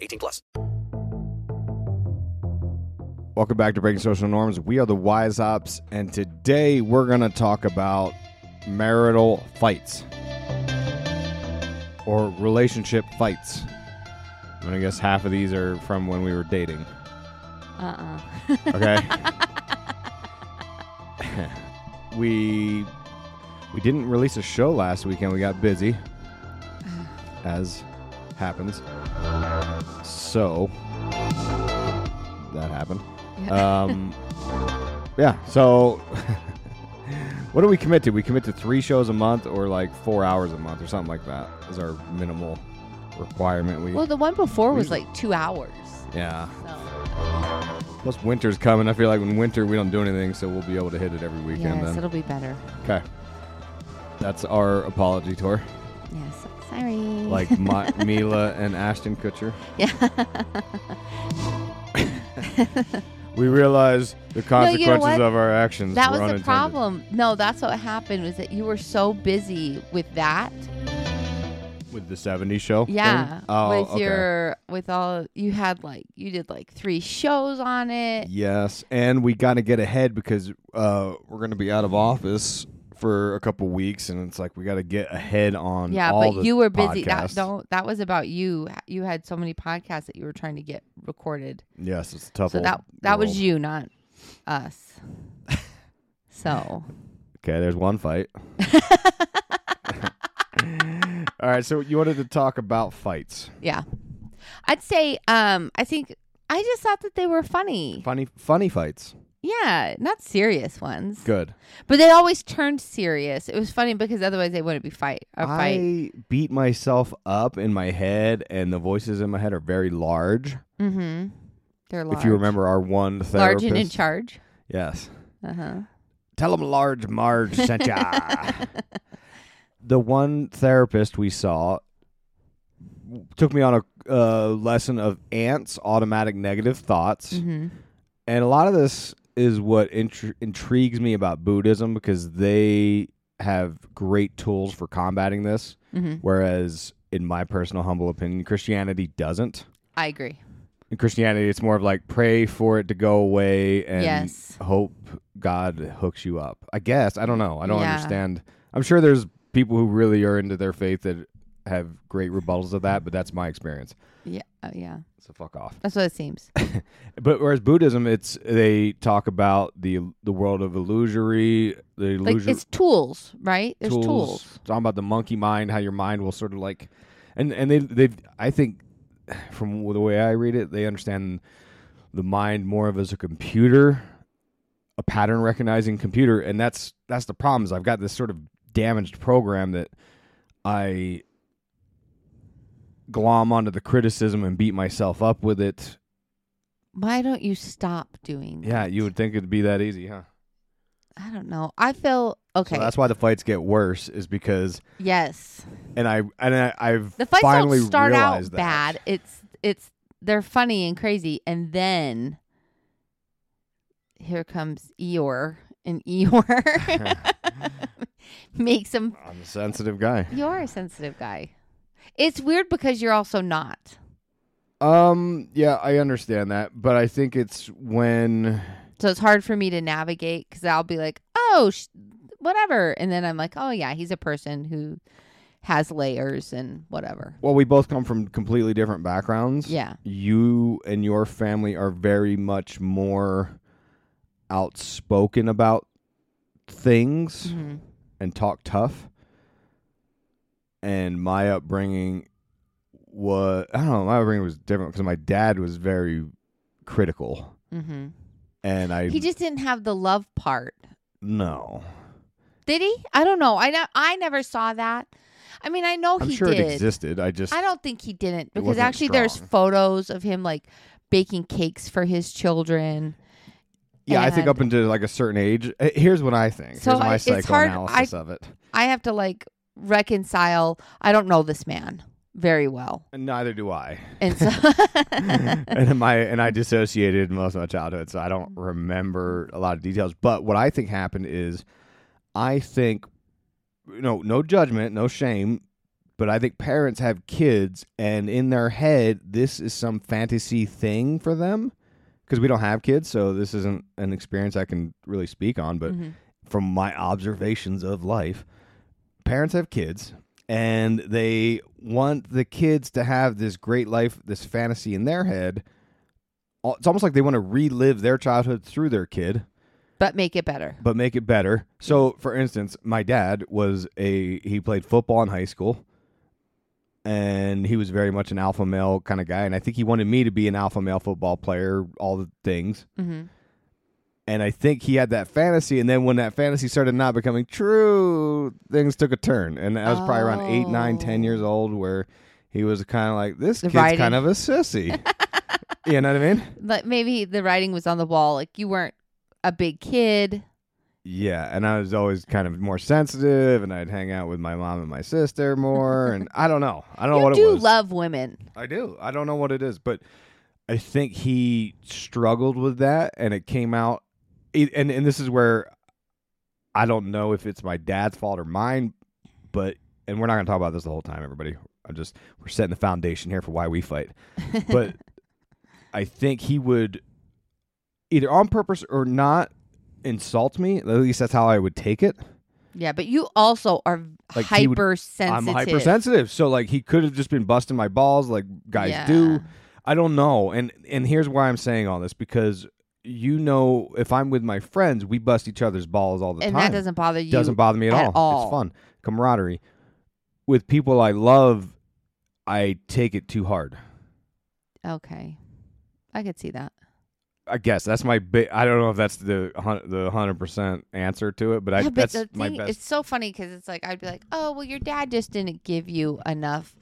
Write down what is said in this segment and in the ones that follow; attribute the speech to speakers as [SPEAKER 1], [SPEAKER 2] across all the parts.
[SPEAKER 1] 18 plus.
[SPEAKER 2] Welcome back to Breaking Social Norms. We are the Weishaupts, and today we're going to talk about marital fights or relationship fights. And I guess half of these are from when we were dating.
[SPEAKER 3] Uh-uh.
[SPEAKER 2] Okay. we we didn't release a show last weekend. We got busy, as happens. So that happened. Um, yeah. So what do we commit to? We commit to three shows a month, or like four hours a month, or something like that. Is our minimal requirement. We
[SPEAKER 3] Well, the one before was like two hours.
[SPEAKER 2] yeah.
[SPEAKER 3] So.
[SPEAKER 2] Plus winter's coming. I feel like when winter we don't do anything, so we'll be able to hit it every weekend.
[SPEAKER 3] Yes,
[SPEAKER 2] then
[SPEAKER 3] it'll be better.
[SPEAKER 2] okay. That's our apology tour.
[SPEAKER 3] Sorry.
[SPEAKER 2] like Ma- Mila and Ashton Kutcher.
[SPEAKER 3] yeah.
[SPEAKER 2] We realize the
[SPEAKER 3] you know
[SPEAKER 2] consequences of our actions.
[SPEAKER 3] that was the problem. No, that's what happened was that you were so busy with that.
[SPEAKER 2] with the '70s show.
[SPEAKER 3] Yeah.
[SPEAKER 2] Oh,
[SPEAKER 3] with
[SPEAKER 2] okay.
[SPEAKER 3] your with all you had like you did like three shows on it.
[SPEAKER 2] Yes, and we got to get ahead because uh, we're going to be out of office for a couple weeks, and it's like we got to get ahead on.
[SPEAKER 3] Yeah, but you were busy. That don't that was about you. You had so many podcasts that you were trying to get recorded.
[SPEAKER 2] Yes, it's a tough.
[SPEAKER 3] So that that was you, not us. so
[SPEAKER 2] Okay, there's one fight. All right, so you wanted to talk about fights,
[SPEAKER 3] yeah, I'd say um I think I just thought that they were funny.
[SPEAKER 2] funny, funny fights.
[SPEAKER 3] Yeah, not serious ones.
[SPEAKER 2] Good.
[SPEAKER 3] But they always turned serious. It was funny because otherwise they wouldn't be fight a fight.
[SPEAKER 2] I beat myself up in my head, and the voices in my head are very large.
[SPEAKER 3] mm-hmm. They're large.
[SPEAKER 2] If you remember our one therapist,
[SPEAKER 3] large and in charge.
[SPEAKER 2] yes.
[SPEAKER 3] Uh huh.
[SPEAKER 2] Tell them large Marge sent ya. the one therapist we saw took me on a uh, lesson of ants, automatic negative thoughts,
[SPEAKER 3] Mm-hmm.
[SPEAKER 2] and a lot of this is what intri- intrigues me about Buddhism because they have great tools for combating this,
[SPEAKER 3] Mm-hmm.
[SPEAKER 2] whereas in my personal humble opinion, Christianity doesn't.
[SPEAKER 3] I agree.
[SPEAKER 2] In Christianity, it's more of like pray for it to go away and
[SPEAKER 3] Yes.
[SPEAKER 2] hope God hooks you up. I guess I don't know. I don't
[SPEAKER 3] Yeah.
[SPEAKER 2] understand. I'm sure there's people who really are into their faith that have great rebuttals of that, but that's my experience.
[SPEAKER 3] Yeah. Uh, yeah.
[SPEAKER 2] So fuck off.
[SPEAKER 3] That's what it seems.
[SPEAKER 2] But whereas Buddhism, it's they talk about the the world of illusory, the
[SPEAKER 3] like
[SPEAKER 2] illusion
[SPEAKER 3] it's tools, right? There's tools.
[SPEAKER 2] Talking about the monkey mind, how your mind will sort of like, and and they they I think from the way I read it, they understand the mind more of as a computer, a pattern recognizing computer, and that's that's the problem. Is I've got this sort of damaged program that I glom onto the criticism and beat myself up with it.
[SPEAKER 3] Why don't you stop doing that?
[SPEAKER 2] Yeah, you would think it'd be that easy, huh?
[SPEAKER 3] I don't know. I feel okay.
[SPEAKER 2] So that's why the fights get worse, is because
[SPEAKER 3] yes.
[SPEAKER 2] and I and I, I've
[SPEAKER 3] The fights
[SPEAKER 2] finally
[SPEAKER 3] don't start out
[SPEAKER 2] that.
[SPEAKER 3] bad. It's it's they're funny and crazy, and then here comes Eeyore, and Eeyore makes him.
[SPEAKER 2] I'm a sensitive guy.
[SPEAKER 3] You're a sensitive guy. It's weird because you're also not.
[SPEAKER 2] Um, yeah, I understand that, but I think it's when
[SPEAKER 3] So it's hard for me to navigate because I'll be like, oh, sh- whatever. And then I'm like, oh, yeah, he's a person who has layers and whatever.
[SPEAKER 2] Well, we both come from completely different backgrounds.
[SPEAKER 3] Yeah.
[SPEAKER 2] You and your family are very much more outspoken about things
[SPEAKER 3] Mhm.
[SPEAKER 2] and talk tough. And my upbringing was I don't know, my upbringing was different because my dad was very critical.
[SPEAKER 3] Mhm.
[SPEAKER 2] And I
[SPEAKER 3] He just didn't have the love part.
[SPEAKER 2] no.
[SPEAKER 3] Did he? I don't know. I ne- I never saw that. I mean, I know
[SPEAKER 2] I'm
[SPEAKER 3] he
[SPEAKER 2] sure
[SPEAKER 3] did.
[SPEAKER 2] it existed. I just
[SPEAKER 3] I don't think he didn't because actually there's photos of him like baking cakes for his children.
[SPEAKER 2] Yeah, I think up until like a certain age. Here's what I think.
[SPEAKER 3] So
[SPEAKER 2] Here's my
[SPEAKER 3] it's hard-
[SPEAKER 2] psychoanalysis
[SPEAKER 3] I-
[SPEAKER 2] of it.
[SPEAKER 3] I have to like reconcile. I don't know this man very well,
[SPEAKER 2] And neither do I.
[SPEAKER 3] and so
[SPEAKER 2] and my and I dissociated most of my childhood, so I don't remember a lot of details. But what I think happened is, I think, you know, no judgment, no shame, but I think parents have kids, and in their head, this is some fantasy thing for them because we don't have kids, so this isn't an experience I can really speak on. But
[SPEAKER 3] Mhm.
[SPEAKER 2] from my observations of life, parents have kids and they want the kids to have this great life, this fantasy in their head. It's almost like they want to relive their childhood through their kid,
[SPEAKER 3] but make it better.
[SPEAKER 2] but make it better. So, for instance, my dad was a he played football in high school. And he was very much an alpha male kind of guy, and I think he wanted me to be an alpha male football player, all the things
[SPEAKER 3] hmm
[SPEAKER 2] and I think he had that fantasy, and then when that fantasy started not becoming true, things took a turn, and I was probably around eight, nine, ten years
[SPEAKER 3] Oh.
[SPEAKER 2] old, where he was kind of like, "This
[SPEAKER 3] The
[SPEAKER 2] kid's
[SPEAKER 3] writing.
[SPEAKER 2] kind of a sissy," you know what I mean?
[SPEAKER 3] Like maybe the writing was on the wall. Like you weren't a big kid.
[SPEAKER 2] Yeah, and I was always kind of more sensitive, and I'd hang out with my mom and my sister more, and I don't know, I don't know
[SPEAKER 3] you
[SPEAKER 2] what
[SPEAKER 3] do
[SPEAKER 2] it was.
[SPEAKER 3] love women.
[SPEAKER 2] I do. I don't know what it is, but I think he struggled with that, and it came out. And and this is where I don't know if it's my dad's fault or mine, but and we're not going to talk about this the whole time, everybody. I'm just we're setting the foundation here for why we fight. But I think he would either on purpose or not insult me. At least that's how I would take it.
[SPEAKER 3] Yeah, but you also are
[SPEAKER 2] Like, he would-
[SPEAKER 3] hypersensitive.
[SPEAKER 2] I'm hypersensitive, so like he could have just been busting my balls like guys do. I don't know. And and here's why I'm saying all this because you know if I'm with my friends, we bust each other's balls all the
[SPEAKER 3] and
[SPEAKER 2] time.
[SPEAKER 3] And that doesn't bother you.
[SPEAKER 2] Doesn't bother me at,
[SPEAKER 3] at
[SPEAKER 2] all.
[SPEAKER 3] all.
[SPEAKER 2] It's fun. Camaraderie. With people I love, I take it too hard.
[SPEAKER 3] Okay, I could see that.
[SPEAKER 2] I guess that's my big. I don't know if that's the the hundred percent answer to it, but I
[SPEAKER 3] yeah, but
[SPEAKER 2] that's
[SPEAKER 3] the
[SPEAKER 2] my
[SPEAKER 3] thing,
[SPEAKER 2] best.
[SPEAKER 3] it's so funny because it's like I'd be like, oh, well, your dad just didn't give you enough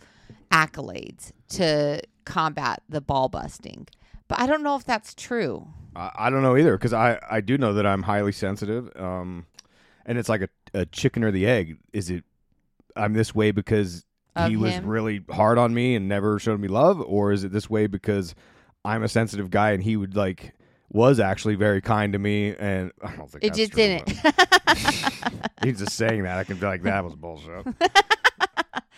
[SPEAKER 3] accolades to combat the ball busting. But I don't know if that's true.
[SPEAKER 2] I, I don't know either because I I do know that I'm highly sensitive. Um, and it's like a, a chicken or the egg. Is it I'm this way because
[SPEAKER 3] Of
[SPEAKER 2] he was
[SPEAKER 3] him?
[SPEAKER 2] really hard on me and never showed me love, or is it this way because I'm a sensitive guy and he would like was actually very kind to me and I don't think
[SPEAKER 3] It
[SPEAKER 2] that's
[SPEAKER 3] just
[SPEAKER 2] true,
[SPEAKER 3] didn't.
[SPEAKER 2] but He's just saying that. I can be like that was bullshit.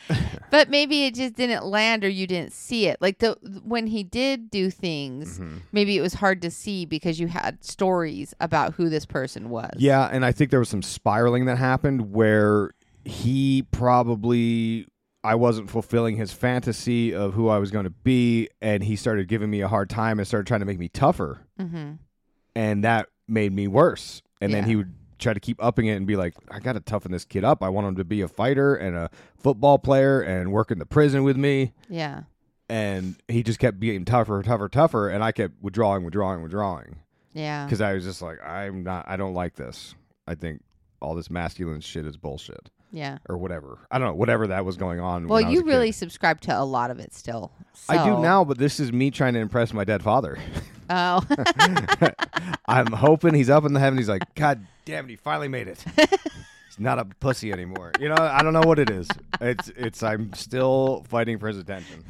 [SPEAKER 3] but maybe it just didn't land or you didn't see it. Like the when he did do things,
[SPEAKER 2] Mm-hmm.
[SPEAKER 3] maybe it was hard to see because you had stories about who this person was.
[SPEAKER 2] Yeah, and I think there was some spiraling that happened where he probably I wasn't fulfilling his fantasy of who I was going to be, and he started giving me a hard time and started trying to make me tougher,
[SPEAKER 3] Mm-hmm.
[SPEAKER 2] and that made me worse. And then he would try to keep upping it and be like, "I got to toughen this kid up. I want him to be a fighter and a football player and work in the prison with me."
[SPEAKER 3] Yeah.
[SPEAKER 2] And he just kept being tougher, tougher, tougher, and I kept withdrawing, withdrawing, withdrawing
[SPEAKER 3] Yeah.
[SPEAKER 2] because I was just like, I'm not, I don't like this. I think all this masculine shit is bullshit
[SPEAKER 3] Yeah.
[SPEAKER 2] or whatever. I don't know, whatever that was going on.
[SPEAKER 3] Well,
[SPEAKER 2] when I was
[SPEAKER 3] you really
[SPEAKER 2] kid.
[SPEAKER 3] subscribe to a lot of it still.
[SPEAKER 2] I do now, but this is me trying to impress my dead father.
[SPEAKER 3] Oh.
[SPEAKER 2] I'm hoping he's up in the heaven. He's like, God damn it, he finally made it. He's not a pussy anymore. You know, I don't know what it is. It's, it's. I'm still fighting for his attention,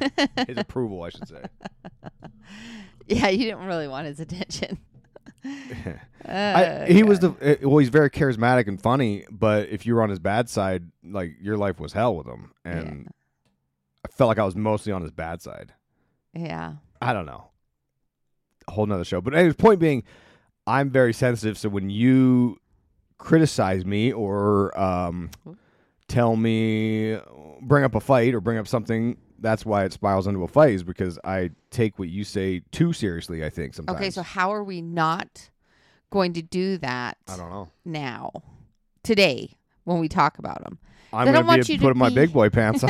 [SPEAKER 2] his approval, I should say.
[SPEAKER 3] yeah, you didn't really want his attention.
[SPEAKER 2] I, he was the uh, well. He's very charismatic and funny, but if you were on his bad side, like your life was hell with him, and I felt like I was mostly on his bad side.
[SPEAKER 3] Yeah.
[SPEAKER 2] I don't know, a whole nother show. But anyways, point being, I'm very sensitive. So when you criticize me or um, tell me, bring up a fight or bring up something. That's why it spirals into a fight is because I take what you say too seriously. I think sometimes.
[SPEAKER 3] Okay, so how are we not going to do that
[SPEAKER 2] I don't know.
[SPEAKER 3] now, today, when we talk about them?
[SPEAKER 2] I'm
[SPEAKER 3] don't
[SPEAKER 2] gonna
[SPEAKER 3] want
[SPEAKER 2] be
[SPEAKER 3] you to
[SPEAKER 2] putting my
[SPEAKER 3] be-
[SPEAKER 2] big boy pants on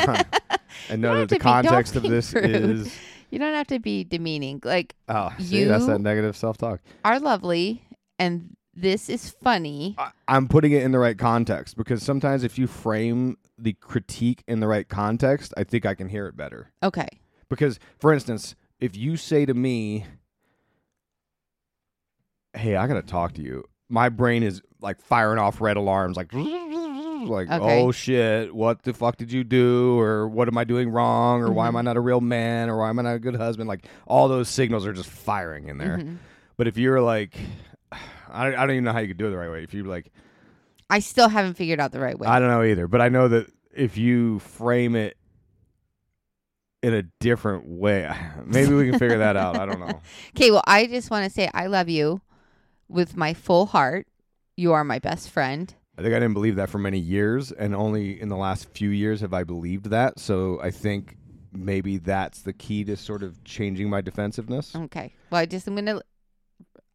[SPEAKER 2] and know that the
[SPEAKER 3] have to be- don't
[SPEAKER 2] context of this
[SPEAKER 3] rude.
[SPEAKER 2] is.
[SPEAKER 3] You don't have to be demeaning. Like,
[SPEAKER 2] Oh, see, that's that negative self talk.
[SPEAKER 3] are lovely, and this is funny.
[SPEAKER 2] I'm putting it in the right context because sometimes if you frame the critique in the right context, I think I can hear it better.
[SPEAKER 3] Okay.
[SPEAKER 2] Because, for instance, if you say to me, "Hey, I gotta talk to you," my brain is like firing off red alarms, like, like,
[SPEAKER 3] Okay.
[SPEAKER 2] "Oh shit, what the fuck did you do?" or "What am I doing wrong?" or "Why am I not a real man?" or "Why am I not a good husband?" Like all those signals are just firing in there.
[SPEAKER 3] Mhm.
[SPEAKER 2] But if you're like, I, I don't even know how you could do it the right way. If you're like,
[SPEAKER 3] I still haven't figured out the right way.
[SPEAKER 2] I don't know either, but I know that if you frame it in a different way, maybe we can figure that out. I don't know.
[SPEAKER 3] Okay, well, I just want to say I love you with my full heart. You are my best friend.
[SPEAKER 2] I think I didn't believe that for many years, and only in the last few years have I believed that. So I think maybe that's the key to sort of changing my defensiveness.
[SPEAKER 3] Okay. Well, I just I'm gonna.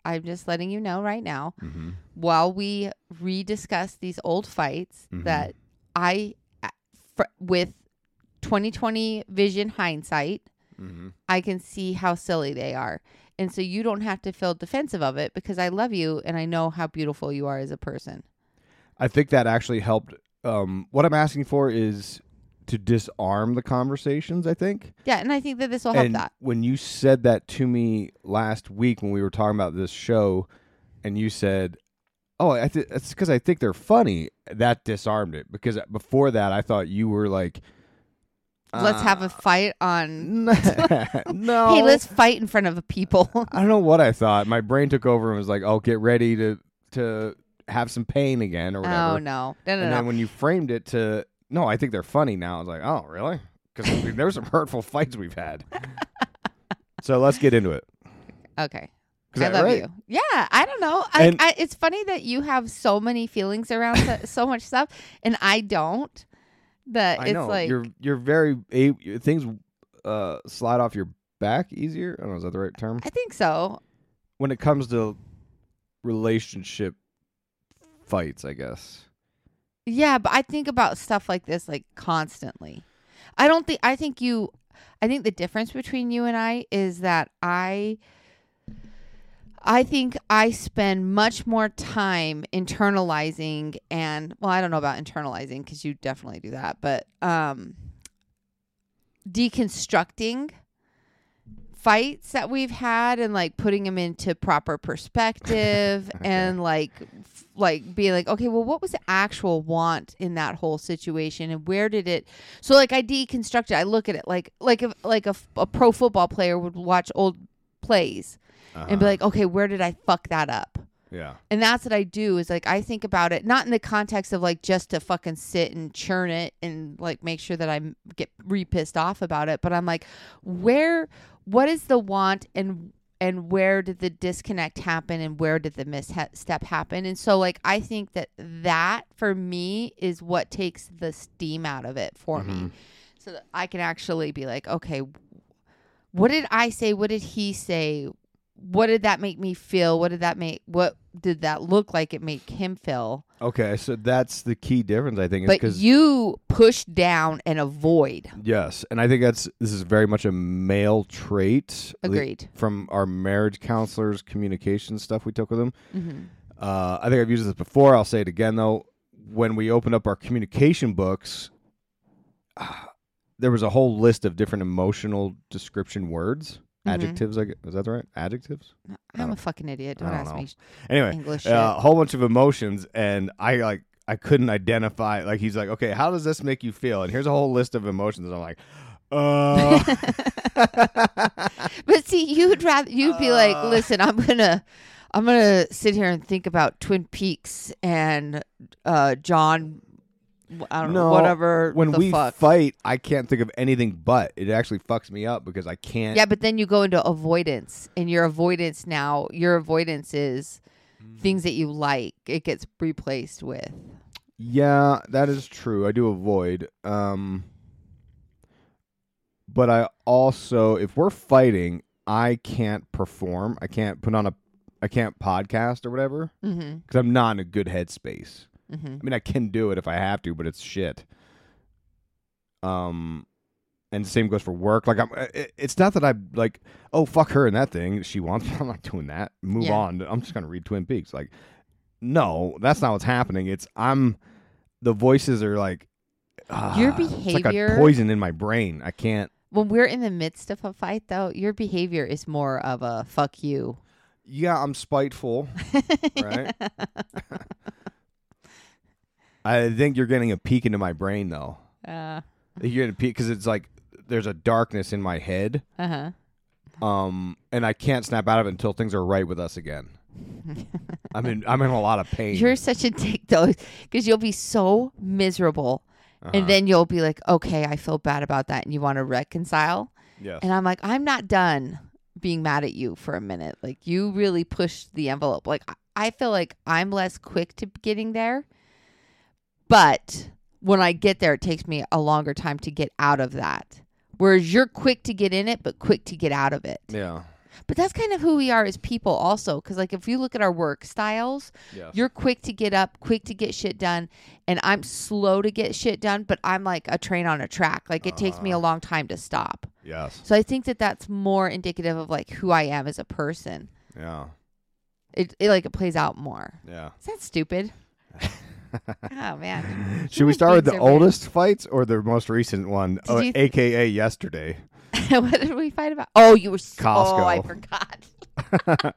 [SPEAKER 3] I'm just letting you know right now.
[SPEAKER 2] Mm-hmm.
[SPEAKER 3] While we rediscuss these old fights,
[SPEAKER 2] Mhm.
[SPEAKER 3] that I, uh, fr- with 2020 vision hindsight,
[SPEAKER 2] Mm-hmm.
[SPEAKER 3] I can see how silly they are. And so you don't have to feel defensive of it because I love you and I know how beautiful you are as a person.
[SPEAKER 2] I think that actually helped. Um, what I'm asking for is to disarm the conversations. I think.
[SPEAKER 3] Yeah, and I think that this will help
[SPEAKER 2] and
[SPEAKER 3] that.
[SPEAKER 2] when you said that to me last week when we were talking about this show, and you said, "Oh, I th- it's because I think they're funny," that disarmed it. Because before that, I thought you were like,
[SPEAKER 3] Let's have a ah. fight on.
[SPEAKER 2] no.
[SPEAKER 3] Hey, let's fight in front of the people.
[SPEAKER 2] I don't know what I thought. My brain took over and was like, "Oh, get ready to to have some pain again or oh, whatever."
[SPEAKER 3] oh no, no, no,
[SPEAKER 2] and
[SPEAKER 3] no.
[SPEAKER 2] then when you framed it to, "No, I think they're funny now," I was like, "Oh, really?" Because there were some hurtful fights we've had. so let's get into it.
[SPEAKER 3] okay.
[SPEAKER 2] Is
[SPEAKER 3] I love
[SPEAKER 2] right?
[SPEAKER 3] you. Yeah, I don't know. I, I, it's funny that you have so many feelings around so, so much stuff, and I don't. That
[SPEAKER 2] I
[SPEAKER 3] it's
[SPEAKER 2] know
[SPEAKER 3] like
[SPEAKER 2] you're you're very a- things uh, slide off your back easier. I don't know is that the right term?
[SPEAKER 3] I think so.
[SPEAKER 2] When it comes to relationship fights, I guess.
[SPEAKER 3] Yeah, but I think about stuff like this like constantly. I don't think I think you I think the difference between you and I is that I I think I spend much more time internalizing and well, I don't know about internalizing cuz you definitely do that, but um deconstructing fights that we've had and like putting them into proper perspective and like f- like being like okay well what was the actual want in that whole situation and where did it so like i deconstruct it i look at it like like if like a, f- a pro football player would watch old plays and be
[SPEAKER 2] Uh-huh.
[SPEAKER 3] like okay where did i fuck that up
[SPEAKER 2] yeah.
[SPEAKER 3] and that's what I do is like I think about it not in the context of like just to fucking sit and churn it and like make sure that I get re pissed off about it, but I'm like, where, what is the want and and where did the disconnect happen and where did the misstep happen? And so like I think that that for me is what takes the steam out of it for me, mm-hmm. so that I can actually be like, okay, what did I say? What did he say? What did that make me feel? What did that make? What did that look like? It made him feel.
[SPEAKER 2] Okay, so that's the key difference, I think,
[SPEAKER 3] But
[SPEAKER 2] because
[SPEAKER 3] you push down and avoid.
[SPEAKER 2] yes, and I think that's this is very much a male trait.
[SPEAKER 3] Agreed.
[SPEAKER 2] From our marriage counselors, communication stuff we took with them.
[SPEAKER 3] hmm
[SPEAKER 2] Uh, I think I've used this before. I'll say it again though. When we opened up our communication books, ah, there was a whole list of different emotional description words,
[SPEAKER 3] Mhm.
[SPEAKER 2] adjectives. I gue- is that the right? Adjectives.
[SPEAKER 3] I'm a fucking idiot. Don't
[SPEAKER 2] don't
[SPEAKER 3] ask
[SPEAKER 2] know.
[SPEAKER 3] me
[SPEAKER 2] Anyway,
[SPEAKER 3] English shit.
[SPEAKER 2] uh, a whole bunch of emotions, and I like I couldn't identify. Like he's like, okay, how does this make you feel? And here's a whole list of emotions. And I'm like, uh.
[SPEAKER 3] but see, you'd rather you'd be like,
[SPEAKER 2] Uh.
[SPEAKER 3] listen, I'm gonna, I'm gonna sit here and think about Twin Peaks and uh, John. I don't know,
[SPEAKER 2] No,
[SPEAKER 3] whatever.
[SPEAKER 2] when we
[SPEAKER 3] fuck.
[SPEAKER 2] fight, I can't think of anything but it actually fucks me up because I can't.
[SPEAKER 3] Yeah, but then you go into avoidance, and your avoidance now, your avoidance is
[SPEAKER 2] Mm.
[SPEAKER 3] things that you like. It gets replaced with.
[SPEAKER 2] Yeah, that is true. I do avoid. Um but I also if we're fighting, I can't perform. I can't put on a I can't podcast or whatever
[SPEAKER 3] Mm-hmm.
[SPEAKER 2] cuz I'm not in a good headspace.
[SPEAKER 3] Mm-hmm.
[SPEAKER 2] I mean, I can do it if I have to, but it's shit. Um, and the same goes for work. Like I'm, it, it's not that I like, oh fuck her and that thing she wants. I'm not doing that. Move
[SPEAKER 3] Yeah.
[SPEAKER 2] on. I'm just gonna read Twin Peaks. Like, no, that's not what's happening. It's I'm, the voices are like, ah,
[SPEAKER 3] Your
[SPEAKER 2] it's like
[SPEAKER 3] behavior-
[SPEAKER 2] a poison in my brain. I can't.
[SPEAKER 3] When we're in the midst of a fight, though, your behavior is more of a "fuck you."
[SPEAKER 2] Yeah, I'm spiteful. right. I think you're getting a peek into my brain though.
[SPEAKER 3] Uh
[SPEAKER 2] You're getting a peek because it's like there's a darkness in my head.
[SPEAKER 3] huh.
[SPEAKER 2] um, and I can't snap out of it until things are right with us again. I'm in I'm in a lot of pain.
[SPEAKER 3] You're such a dick, though, because you'll be so miserable,
[SPEAKER 2] Uh-huh.
[SPEAKER 3] and then you'll be like, "Okay, I feel bad about that," and you want to reconcile.
[SPEAKER 2] yes.
[SPEAKER 3] And I'm like, I'm not done being mad at you for a minute. Like you really pushed the envelope. Like I feel like I'm less quick to getting there. But when I get there, it takes me a longer time to get out of that. Whereas you're quick to get in it, but quick to get out of it.
[SPEAKER 2] yeah.
[SPEAKER 3] But that's kind of who we are as people, also. Because, like, if you look at our work styles,
[SPEAKER 2] Yes.
[SPEAKER 3] you're quick to get up, quick to get shit done, and I'm slow to get shit done, but I'm like a train on a track. Like, it takes me a uh-huh. long time to stop.
[SPEAKER 2] yes.
[SPEAKER 3] So I think that that's more indicative of like who I am as a person.
[SPEAKER 2] Yeah.
[SPEAKER 3] It, it like it plays out more.
[SPEAKER 2] Yeah.
[SPEAKER 3] Is that stupid? oh man.
[SPEAKER 2] Should we start with the oldest fights or the most recent one, uh,
[SPEAKER 3] you-
[SPEAKER 2] aka yesterday?
[SPEAKER 3] what did we fight about? Oh, you were so
[SPEAKER 2] Costco.
[SPEAKER 3] I forgot.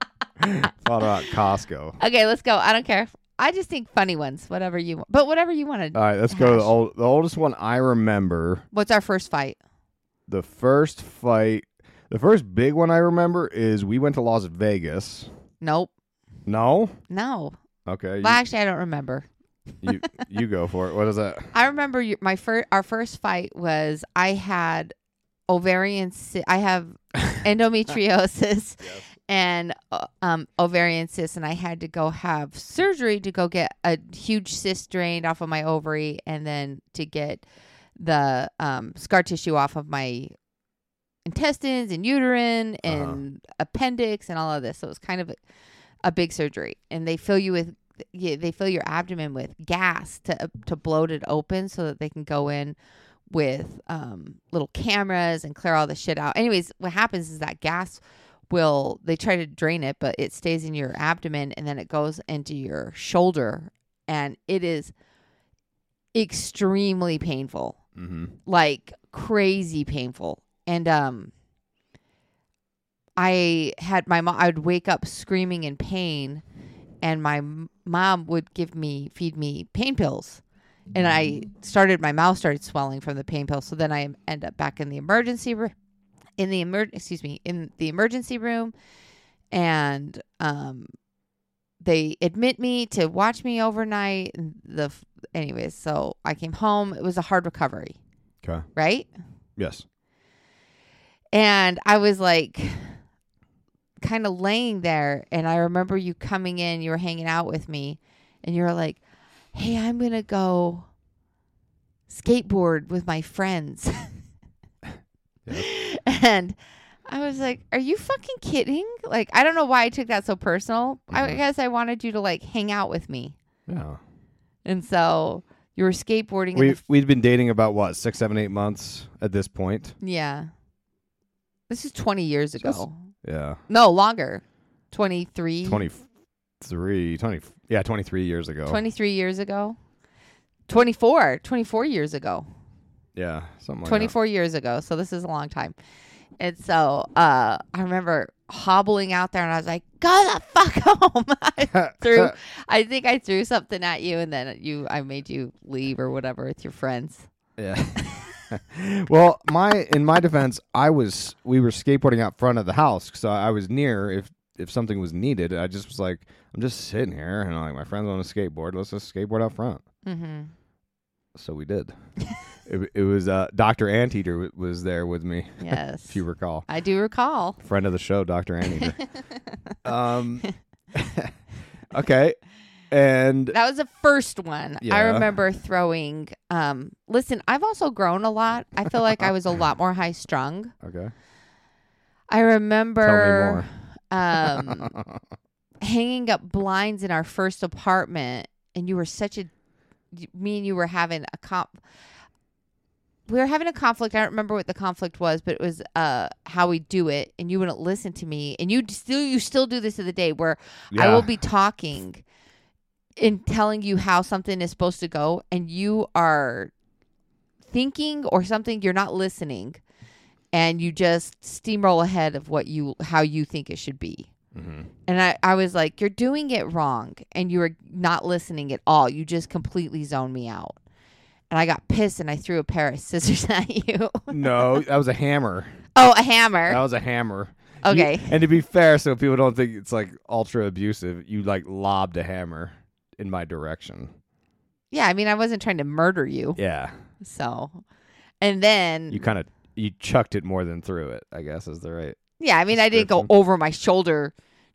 [SPEAKER 2] Thought about Costco.
[SPEAKER 3] Okay, let's go. I don't care. I just think funny ones, whatever you want. But whatever you wanted.
[SPEAKER 2] All right, let's go to the, old, the oldest one I remember.
[SPEAKER 3] What's our first fight?
[SPEAKER 2] The first fight, the first big one I remember is we went to Las Vegas.
[SPEAKER 3] Nope.
[SPEAKER 2] No?
[SPEAKER 3] No.
[SPEAKER 2] Okay.
[SPEAKER 3] Well, actually, I don't remember.
[SPEAKER 2] You, you, you go for it. What is that?
[SPEAKER 3] I remember your, my first our first fight was I had ovarian I have endometriosis and uh, um ovarian cyst and I had to go have surgery to go get a huge cyst drained off of my ovary and then to get the um scar tissue off of my intestines and uterine and appendix and all of this so it was kind of a, a big surgery and they fill you with yeah, they fill your abdomen with gas to to bloat it open so that they can go in with um, little cameras and clear all the shit out. Anyways, what happens is that gas will they try to drain it, but it stays in your abdomen and then it goes into your shoulder, and it is extremely painful
[SPEAKER 2] Mm-hmm.
[SPEAKER 3] like crazy painful. And um I had my mom I would wake up screaming in pain and my mom would give me feed me pain pills. And I started my mouth started swelling from the pain pills. So then I end up back in the emergency room in the emer- excuse me, in the emergency room and um they admit me to watch me overnight the f- anyways, so I came home. It was a hard recovery
[SPEAKER 2] Okay.
[SPEAKER 3] right?
[SPEAKER 2] Yes.
[SPEAKER 3] And I was like kind of laying there and I remember you coming in, you were hanging out with me and you were like, "Hey, I'm going to go skateboard with my friends." And I was like, "Are you fucking kidding?" Like, I don't know why I took that so personal. I
[SPEAKER 2] Mhm.
[SPEAKER 3] guess I wanted you to like hang out with me.
[SPEAKER 2] Yeah.
[SPEAKER 3] And so you were skateboarding
[SPEAKER 2] We've we've been dating about what six, seven, eight months at this point.
[SPEAKER 3] Yeah. This is 20 years ago.
[SPEAKER 2] Yeah.
[SPEAKER 3] no, longer. 23.
[SPEAKER 2] 23, 20, yeah, 23 years ago.
[SPEAKER 3] 23 years ago. 24. 24 years ago.
[SPEAKER 2] Yeah, something like
[SPEAKER 3] 24 years ago. So this is a long time. And so uh, I remember hobbling out there and I was like, go the fuck home. I threw, I think I threw something at you and then you, I made you leave or whatever with your friends.
[SPEAKER 2] yeah. well, my in my defense, I was we were skateboarding out front of the house, so I was near if if something was needed. I just was like, I'm just sitting here, and I'm like my friends on a skateboard. Let's just skateboard out front.
[SPEAKER 3] Mm-hmm.
[SPEAKER 2] So we did. it, it was uh, Doctor Anteater w- was there with me,
[SPEAKER 3] Yes.
[SPEAKER 2] if you recall.
[SPEAKER 3] I do recall.
[SPEAKER 2] Friend of the show, Doctor Anteater. um, okay. And
[SPEAKER 3] That was the first one. I remember throwing. Um, listen, I've also grown a lot. I feel like I was a lot more high strung.
[SPEAKER 2] okay,
[SPEAKER 3] I remember um, hanging up blinds in our first apartment, and you were such a. Me and you were having a comp. We were having a conflict. I don't remember what the conflict was, but it was uh how we do it, and you wouldn't listen to me, and you still you still do this to the day where I
[SPEAKER 2] Yeah.
[SPEAKER 3] will be talking and telling you how something is supposed to go, and you are thinking or something. You're not listening, and you just steamroll ahead of what you how you think it should be.
[SPEAKER 2] Mhm.
[SPEAKER 3] And I, I was like, you're doing it wrong, and you were not listening at all. You just completely zoned me out. And I got pissed, and I threw a pair of scissors at you.
[SPEAKER 2] No, that was a hammer.
[SPEAKER 3] oh, a hammer.
[SPEAKER 2] That was a hammer. You-
[SPEAKER 3] Okay.
[SPEAKER 2] and to be fair, so people don't think it's like ultra abusive, you like lobbed a hammer in my direction.
[SPEAKER 3] yeah, I mean, I wasn't trying to murder you.
[SPEAKER 2] Yeah.
[SPEAKER 3] So, and then
[SPEAKER 2] You kind of you chucked it more than threw it, I guess is the right.
[SPEAKER 3] Yeah, I mean, I didn't go
[SPEAKER 2] description.
[SPEAKER 3] over my shoulder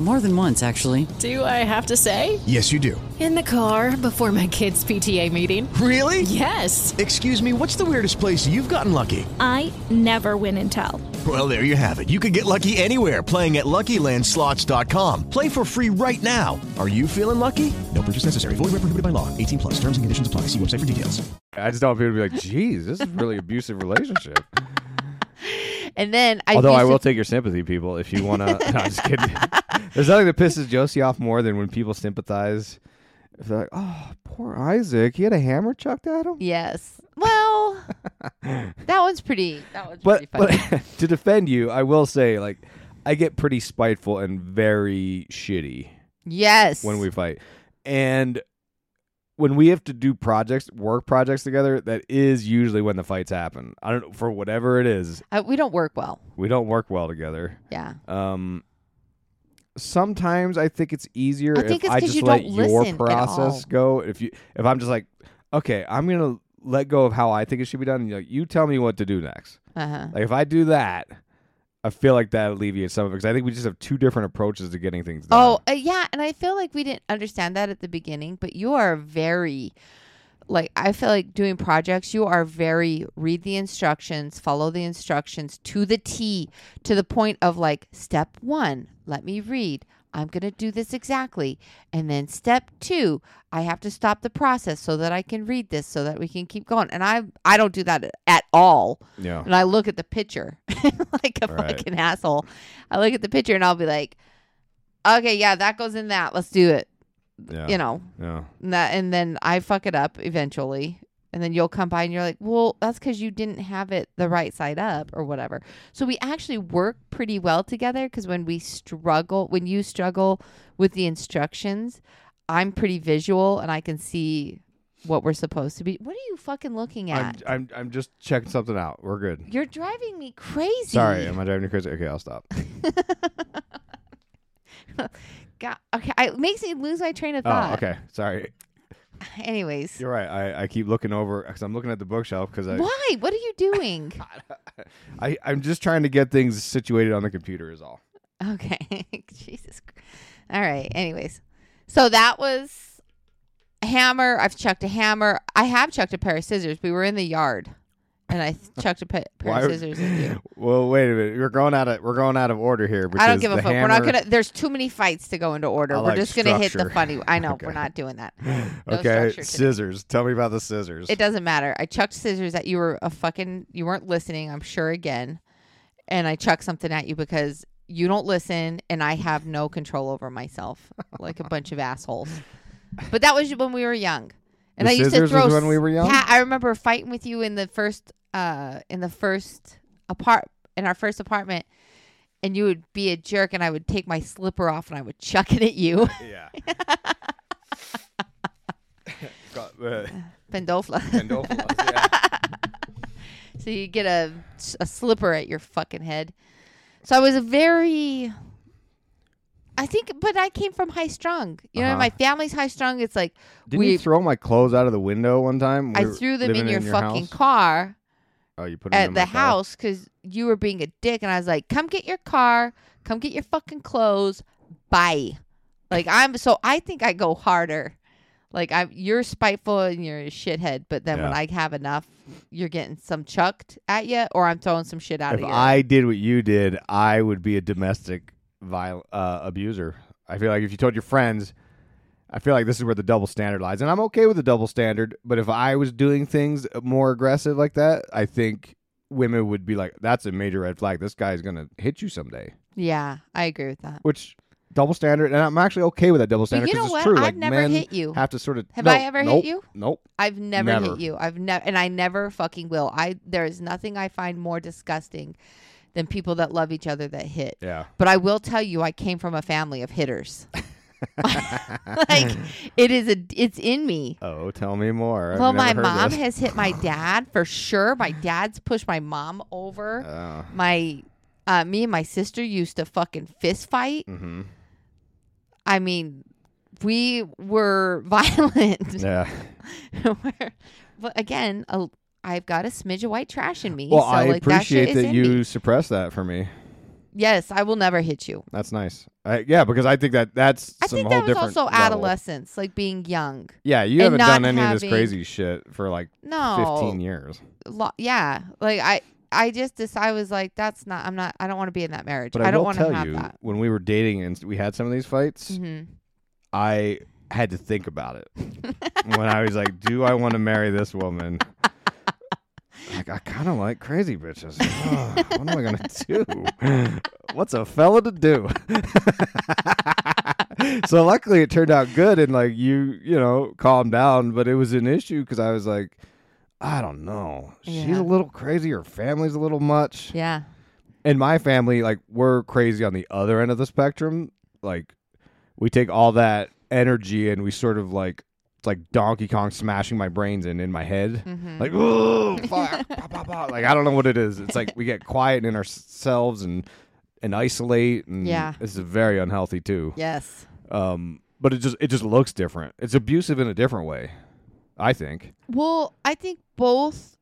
[SPEAKER 4] More than once, actually.
[SPEAKER 5] Do I have to say?
[SPEAKER 6] Yes, you do.
[SPEAKER 7] In the car before my kids' PTA meeting.
[SPEAKER 6] Really?
[SPEAKER 7] Yes.
[SPEAKER 6] Excuse me, what's the weirdest place you've gotten lucky?
[SPEAKER 8] I never win and tell.
[SPEAKER 6] Well, there you have it. You can get lucky anywhere playing at LuckyLandSlots.com. Play for free right now. Are you feeling lucky? No purchase necessary. Void where prohibited by law. 18 plus. Terms and conditions apply. See website for details.
[SPEAKER 2] I just don't want people to be like, "Geez, this is a really abusive relationship."
[SPEAKER 3] And then I
[SPEAKER 2] Although I
[SPEAKER 3] to-
[SPEAKER 2] will take your sympathy, people, if you want to. no, I'm just kidding. There's nothing that pisses Josie off more than when people sympathize. If they're like, "Oh, poor Isaac, he had a hammer chucked at him."
[SPEAKER 3] Yes. Well, that one's pretty. That one's
[SPEAKER 2] But,
[SPEAKER 3] pretty funny.
[SPEAKER 2] but to defend you, I will say, like, I get pretty spiteful and very shitty
[SPEAKER 3] yes.
[SPEAKER 2] when we fight, and when we have to do projects, work projects together, that is usually when the fights happen. I don't know for whatever it is,
[SPEAKER 3] uh, we don't work well.
[SPEAKER 2] we don't work well together.
[SPEAKER 3] Yeah.
[SPEAKER 2] Um, sometimes I think it's easier
[SPEAKER 3] I think
[SPEAKER 2] if
[SPEAKER 3] it's
[SPEAKER 2] I
[SPEAKER 3] 'cause
[SPEAKER 2] just
[SPEAKER 3] you
[SPEAKER 2] let
[SPEAKER 3] don't
[SPEAKER 2] your
[SPEAKER 3] listen at
[SPEAKER 2] process
[SPEAKER 3] all.
[SPEAKER 2] go. If you, if I'm just like, okay, I'm gonna let go of how I think it should be done. And you're like, you tell me what to do next.
[SPEAKER 3] Uh huh.
[SPEAKER 2] Like if I do that, I feel like that alleviates some of it because I think we just have two different approaches to getting things done.
[SPEAKER 3] Oh, uh, yeah, and I feel like we didn't understand that at the beginning, but you are very like I feel like doing projects, you are very read the instructions, follow the instructions to the T, to the point of like step 1, let me read. I'm going to do this exactly. And then step 2, I have to stop the process so that I can read this so that we can keep going. And I I don't do that at all.
[SPEAKER 2] yeah.
[SPEAKER 3] And I look at the picture like a
[SPEAKER 2] Right.
[SPEAKER 3] fucking asshole. I look at the picture and I'll be like, okay, yeah, that goes in that. Let's do it.
[SPEAKER 2] Yeah.
[SPEAKER 3] You know,
[SPEAKER 2] Yeah.
[SPEAKER 3] and, that, and then I fuck it up eventually. And then you'll come by and you're like, well, that's because you didn't have it the right side up or whatever. So we actually work pretty well together because when we struggle, when you struggle with the instructions, I'm pretty visual and I can see what we're supposed to be. What are you fucking looking
[SPEAKER 2] I'm,
[SPEAKER 3] at?
[SPEAKER 2] I'm I'm just checking something out. We're good.
[SPEAKER 3] You're driving me crazy.
[SPEAKER 2] Sorry, am I driving you crazy? Okay, I'll stop.
[SPEAKER 3] God, okay, I, it makes me lose my train of
[SPEAKER 2] Oh,
[SPEAKER 3] thought.
[SPEAKER 2] okay. Sorry.
[SPEAKER 3] Anyways,
[SPEAKER 2] You're right. I, I keep looking over because I'm looking at the bookshelf because I,
[SPEAKER 3] why? What are you doing?
[SPEAKER 2] I I'm just trying to get things situated on the computer. Is all.
[SPEAKER 3] okay, Jesus. All right. Anyways, so that was a hammer. I've chucked a hammer. I have chucked a pair of scissors. We were in the yard, and I chucked a pair of scissors at you.
[SPEAKER 2] Well, wait a minute. We're going out of we're going out of order here.
[SPEAKER 3] I don't give a fuck. We're not gonna. There's too many fights to go into order.
[SPEAKER 2] I
[SPEAKER 3] we're
[SPEAKER 2] like
[SPEAKER 3] just gonna hit the
[SPEAKER 2] structure.
[SPEAKER 3] funny. I know
[SPEAKER 2] Okay.
[SPEAKER 3] we're not doing that. No
[SPEAKER 2] Okay, scissors. Tell me about the scissors.
[SPEAKER 3] It doesn't matter. I chucked scissors at you. Were a fucking. You weren't listening. I'm sure again, and I chucked something at you because you don't listen, and I have no control over myself, like a bunch of assholes. But that was when we were young, And
[SPEAKER 2] The
[SPEAKER 3] I used to throw.
[SPEAKER 2] when we were young?
[SPEAKER 3] Yeah, I remember fighting with you in the first, uh, in the first apart in our first apartment, and you would be a jerk, and I would take my slipper off and I would chuck it at you.
[SPEAKER 2] Yeah. Got, uh,
[SPEAKER 3] Pendofla.
[SPEAKER 2] Pendophilas, yeah.
[SPEAKER 3] so you get a a slipper at your fucking head. So I was a very. I think, but I came from high strung. You know,
[SPEAKER 2] Uh-huh.
[SPEAKER 3] my family's high strung. It's like
[SPEAKER 2] Didn't
[SPEAKER 3] we.
[SPEAKER 2] you throw my clothes out of the window one time? We
[SPEAKER 3] I
[SPEAKER 2] were
[SPEAKER 3] threw them in your, fucking
[SPEAKER 2] house?
[SPEAKER 3] car.
[SPEAKER 2] Oh, you put them
[SPEAKER 3] at
[SPEAKER 2] in
[SPEAKER 3] the
[SPEAKER 2] car?
[SPEAKER 3] house because you were being a dick, and I was like, "Come get your car, come get your fucking clothes, bye." Like I'm so I think I go harder. Like I'm you're spiteful and you're a shithead, but then when
[SPEAKER 2] Yeah.
[SPEAKER 3] I have enough, you're getting some chucked at you, or I'm throwing some shit out
[SPEAKER 2] If
[SPEAKER 3] of you.
[SPEAKER 2] I did what you did, I would be a domestic viol- uh, abuser. I feel like if you told your friends, I feel like this is where the double standard lies, and I'm okay with the double standard. But if I was doing things more aggressive like that, I think women would be like, "That's a major red flag. This guy's gonna hit you someday."
[SPEAKER 3] yeah, I agree with that.
[SPEAKER 2] Which double standard, and I'm actually okay with that double
[SPEAKER 3] But
[SPEAKER 2] standard
[SPEAKER 3] you
[SPEAKER 2] because
[SPEAKER 3] know
[SPEAKER 2] it's
[SPEAKER 3] what?
[SPEAKER 2] true.
[SPEAKER 3] I've
[SPEAKER 2] like
[SPEAKER 3] never hit you.
[SPEAKER 2] Have to sort of.
[SPEAKER 3] Have
[SPEAKER 2] No,
[SPEAKER 3] I ever hit you?
[SPEAKER 2] Nope.
[SPEAKER 3] I've never,
[SPEAKER 2] Never.
[SPEAKER 3] hit you. I've never, and I never fucking will. I there is nothing I find more disgusting than people that love each other that hit.
[SPEAKER 2] Yeah.
[SPEAKER 3] But I will tell you, I came from a family of hitters. like it is a, it's in me.
[SPEAKER 2] Oh, tell me more.
[SPEAKER 3] Well, my mom
[SPEAKER 2] this.
[SPEAKER 3] has hit my dad for sure. My dad's pushed my mom over.
[SPEAKER 2] Oh.
[SPEAKER 3] My, uh, me and my sister used to fucking fist fight.
[SPEAKER 2] Mm-hmm.
[SPEAKER 3] I mean, we were violent.
[SPEAKER 2] Yeah.
[SPEAKER 3] But again, a, I've got a smidge of white trash in me.
[SPEAKER 2] Well,
[SPEAKER 3] so
[SPEAKER 2] I
[SPEAKER 3] like
[SPEAKER 2] appreciate
[SPEAKER 3] is
[SPEAKER 2] that, you
[SPEAKER 3] me.
[SPEAKER 2] suppress that for me.
[SPEAKER 3] Yes, I will never hit you.
[SPEAKER 2] That's nice. I, yeah, because I think that that's
[SPEAKER 3] I think that was also
[SPEAKER 2] level.
[SPEAKER 3] adolescence, like being young.
[SPEAKER 2] Yeah, you haven't done any of this crazy shit for like
[SPEAKER 3] No.
[SPEAKER 2] 15 years.
[SPEAKER 3] Lo- yeah, like I, I just decided I was like, that's not. I'm not. I don't want to be in that marriage.
[SPEAKER 2] But
[SPEAKER 3] I,
[SPEAKER 2] I,
[SPEAKER 3] don't want
[SPEAKER 2] tell
[SPEAKER 3] to have
[SPEAKER 2] you,
[SPEAKER 3] that.
[SPEAKER 2] when we were dating and we had some of these fights,
[SPEAKER 3] Mhm.
[SPEAKER 2] I had to think about it. when I was like, do I want to marry this woman? Like, I kind of like crazy bitches. Ugh, what am I going to do? What's a fella to do? so luckily it turned out good and like you, you know, calmed down, but it was an issue because I was like, I don't know. She's
[SPEAKER 3] Yeah.
[SPEAKER 2] a little crazy. Her family's a little much.
[SPEAKER 3] Yeah.
[SPEAKER 2] and my family, like we're crazy on the other end of the spectrum. Like we take all that energy and we sort of like like Donkey Kong smashing my brains in in my head.
[SPEAKER 3] Mhm.
[SPEAKER 2] Like oh fuck, pop, pop, pop. like I don't know what it is. It's like we get quiet in ourselves and and isolate and
[SPEAKER 3] Yeah.
[SPEAKER 2] this is very unhealthy too.
[SPEAKER 3] Yes.
[SPEAKER 2] Um but it just it just looks different. It's abusive in a different way. I think.
[SPEAKER 3] Well, I think both.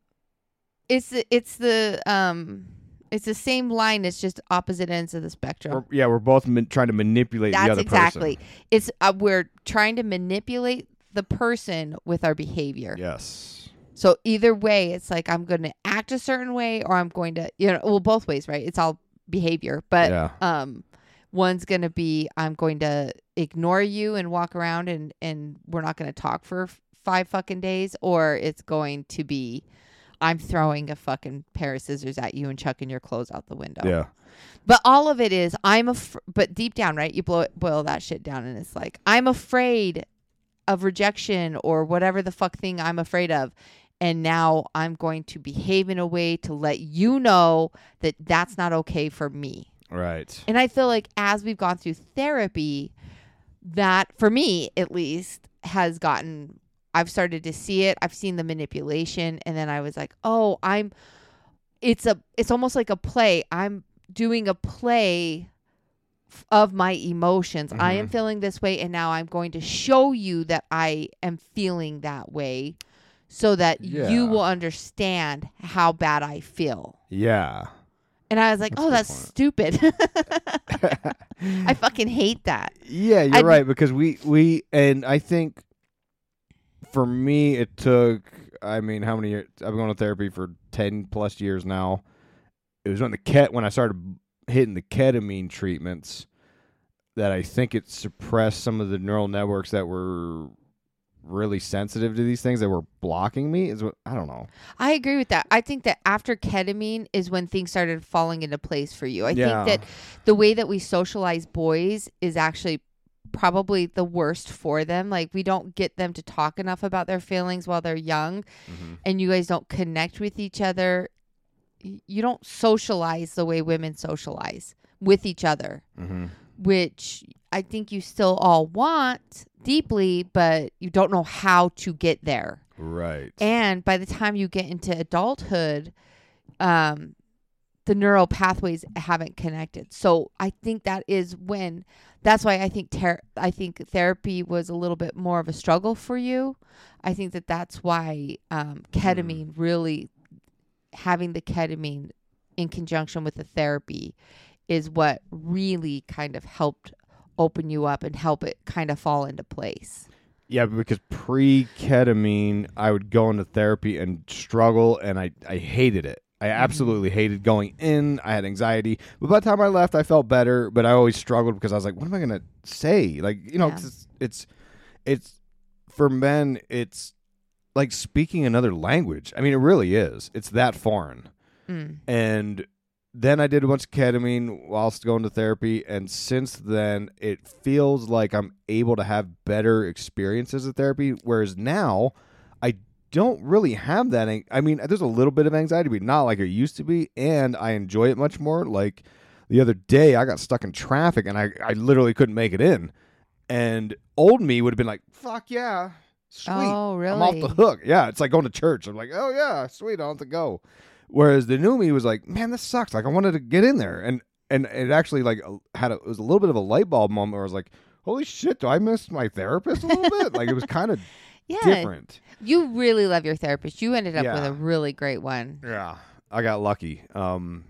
[SPEAKER 3] It's the, it's the um, it's the same line. It's just opposite ends of the spectrum.
[SPEAKER 2] We're, yeah, we're both man- trying to manipulate
[SPEAKER 3] That's
[SPEAKER 2] the other
[SPEAKER 3] exactly.
[SPEAKER 2] person.
[SPEAKER 3] It's uh, we're trying to manipulate the person with our behavior.
[SPEAKER 2] Yes.
[SPEAKER 3] So either way, it's like I'm going to act a certain way, or I'm going to, you know, well, both ways, right? It's all behavior, but
[SPEAKER 2] Yeah.
[SPEAKER 3] um, one's going to be I'm going to ignore you and walk around, and and we're not going to talk for f- five fucking days, or it's going to be I'm throwing a fucking pair of scissors at you and chucking your clothes out the window.
[SPEAKER 2] Yeah.
[SPEAKER 3] But all of it is I'm af- but deep down, right? You blow it, boil that shit down, and it's like I'm afraid of rejection or whatever the fuck thing I'm afraid of, and now I'm going to behave in a way to let you know that that's not okay for me.
[SPEAKER 2] Right.
[SPEAKER 3] And I feel like as we've gone through therapy, that for me at least has gotten I've started to see it. I've seen the manipulation and then I was like, "Oh, I'm it's a it's almost like a play. I'm doing a play of my emotions. I am
[SPEAKER 2] Mhm.
[SPEAKER 3] feeling this way and now I'm going to show you that I am feeling that way so that
[SPEAKER 2] Yeah.
[SPEAKER 3] you will understand how bad I feel."
[SPEAKER 2] Yeah.
[SPEAKER 3] And I was like,
[SPEAKER 2] That's
[SPEAKER 3] "Oh, that's stupid." I fucking hate that.
[SPEAKER 2] Yeah, you're
[SPEAKER 3] I'd-
[SPEAKER 2] right because we we and I think for me it took I mean how many years I've been going to therapy for 10 plus years now. It was when the ket when I started hitting the ketamine treatments that I think it suppressed some of the neural networks that were really sensitive to these things that were blocking me is what I don't know.
[SPEAKER 3] I agree with that. I think that after ketamine is when things started falling into place for you. I
[SPEAKER 2] Yeah.
[SPEAKER 3] think that the way that we socialize boys is actually probably the worst for them. Like we don't get them to talk enough about their feelings while they're young
[SPEAKER 2] Mm-hmm.
[SPEAKER 3] and you guys don't connect with each other. You don't socialize the way women socialize with each other,
[SPEAKER 2] Mm-hmm.
[SPEAKER 3] which I think you still all want deeply, but you don't know how to get there.
[SPEAKER 2] Right.
[SPEAKER 3] And by the time you get into adulthood, um, the neural pathways haven't connected. So I think that is when. That's why I think ter- I think therapy was a little bit more of a struggle for you. I think that that's why um, ketamine really having the ketamine in conjunction with the therapy is what really kind of helped open you up and help it kind of fall into place.
[SPEAKER 2] Yeah, because pre ketamine, I would go into therapy and struggle, and I, I hated it. I mm-hmm. absolutely hated going in. I had anxiety. But by the time I left, I felt better, but I always struggled because I was like, what am I going to say? Like, you know, 'cause it's, it's, it's, for men, it's like speaking another language. I mean, it really is. It's that foreign.
[SPEAKER 3] Mm.
[SPEAKER 2] And then I did a bunch of ketamine whilst going to therapy, and since then it feels like I'm able to have better experiences of therapy. Whereas now, I don't really have that. I mean, there's a little bit of anxiety, but not like it used to be, and I enjoy it much more. Like the other day, I got stuck in traffic, and I I literally couldn't make it in, and old me would have been like, "Fuck yeah." Sweet.
[SPEAKER 3] Oh, really?
[SPEAKER 2] I'm off the hook. Yeah, it's like going to church. I'm like, oh yeah, sweet, I don't have to go. Whereas the new me was like, man, this sucks. Like I wanted to get in there, and and it actually like had a, it was a little bit of a light bulb moment where I was like, holy shit, do I miss my therapist a little bit? Like it was kind of
[SPEAKER 3] Yeah.
[SPEAKER 2] different.
[SPEAKER 3] You really love your therapist. You ended up with a really great one.
[SPEAKER 2] Yeah, I got lucky. Um,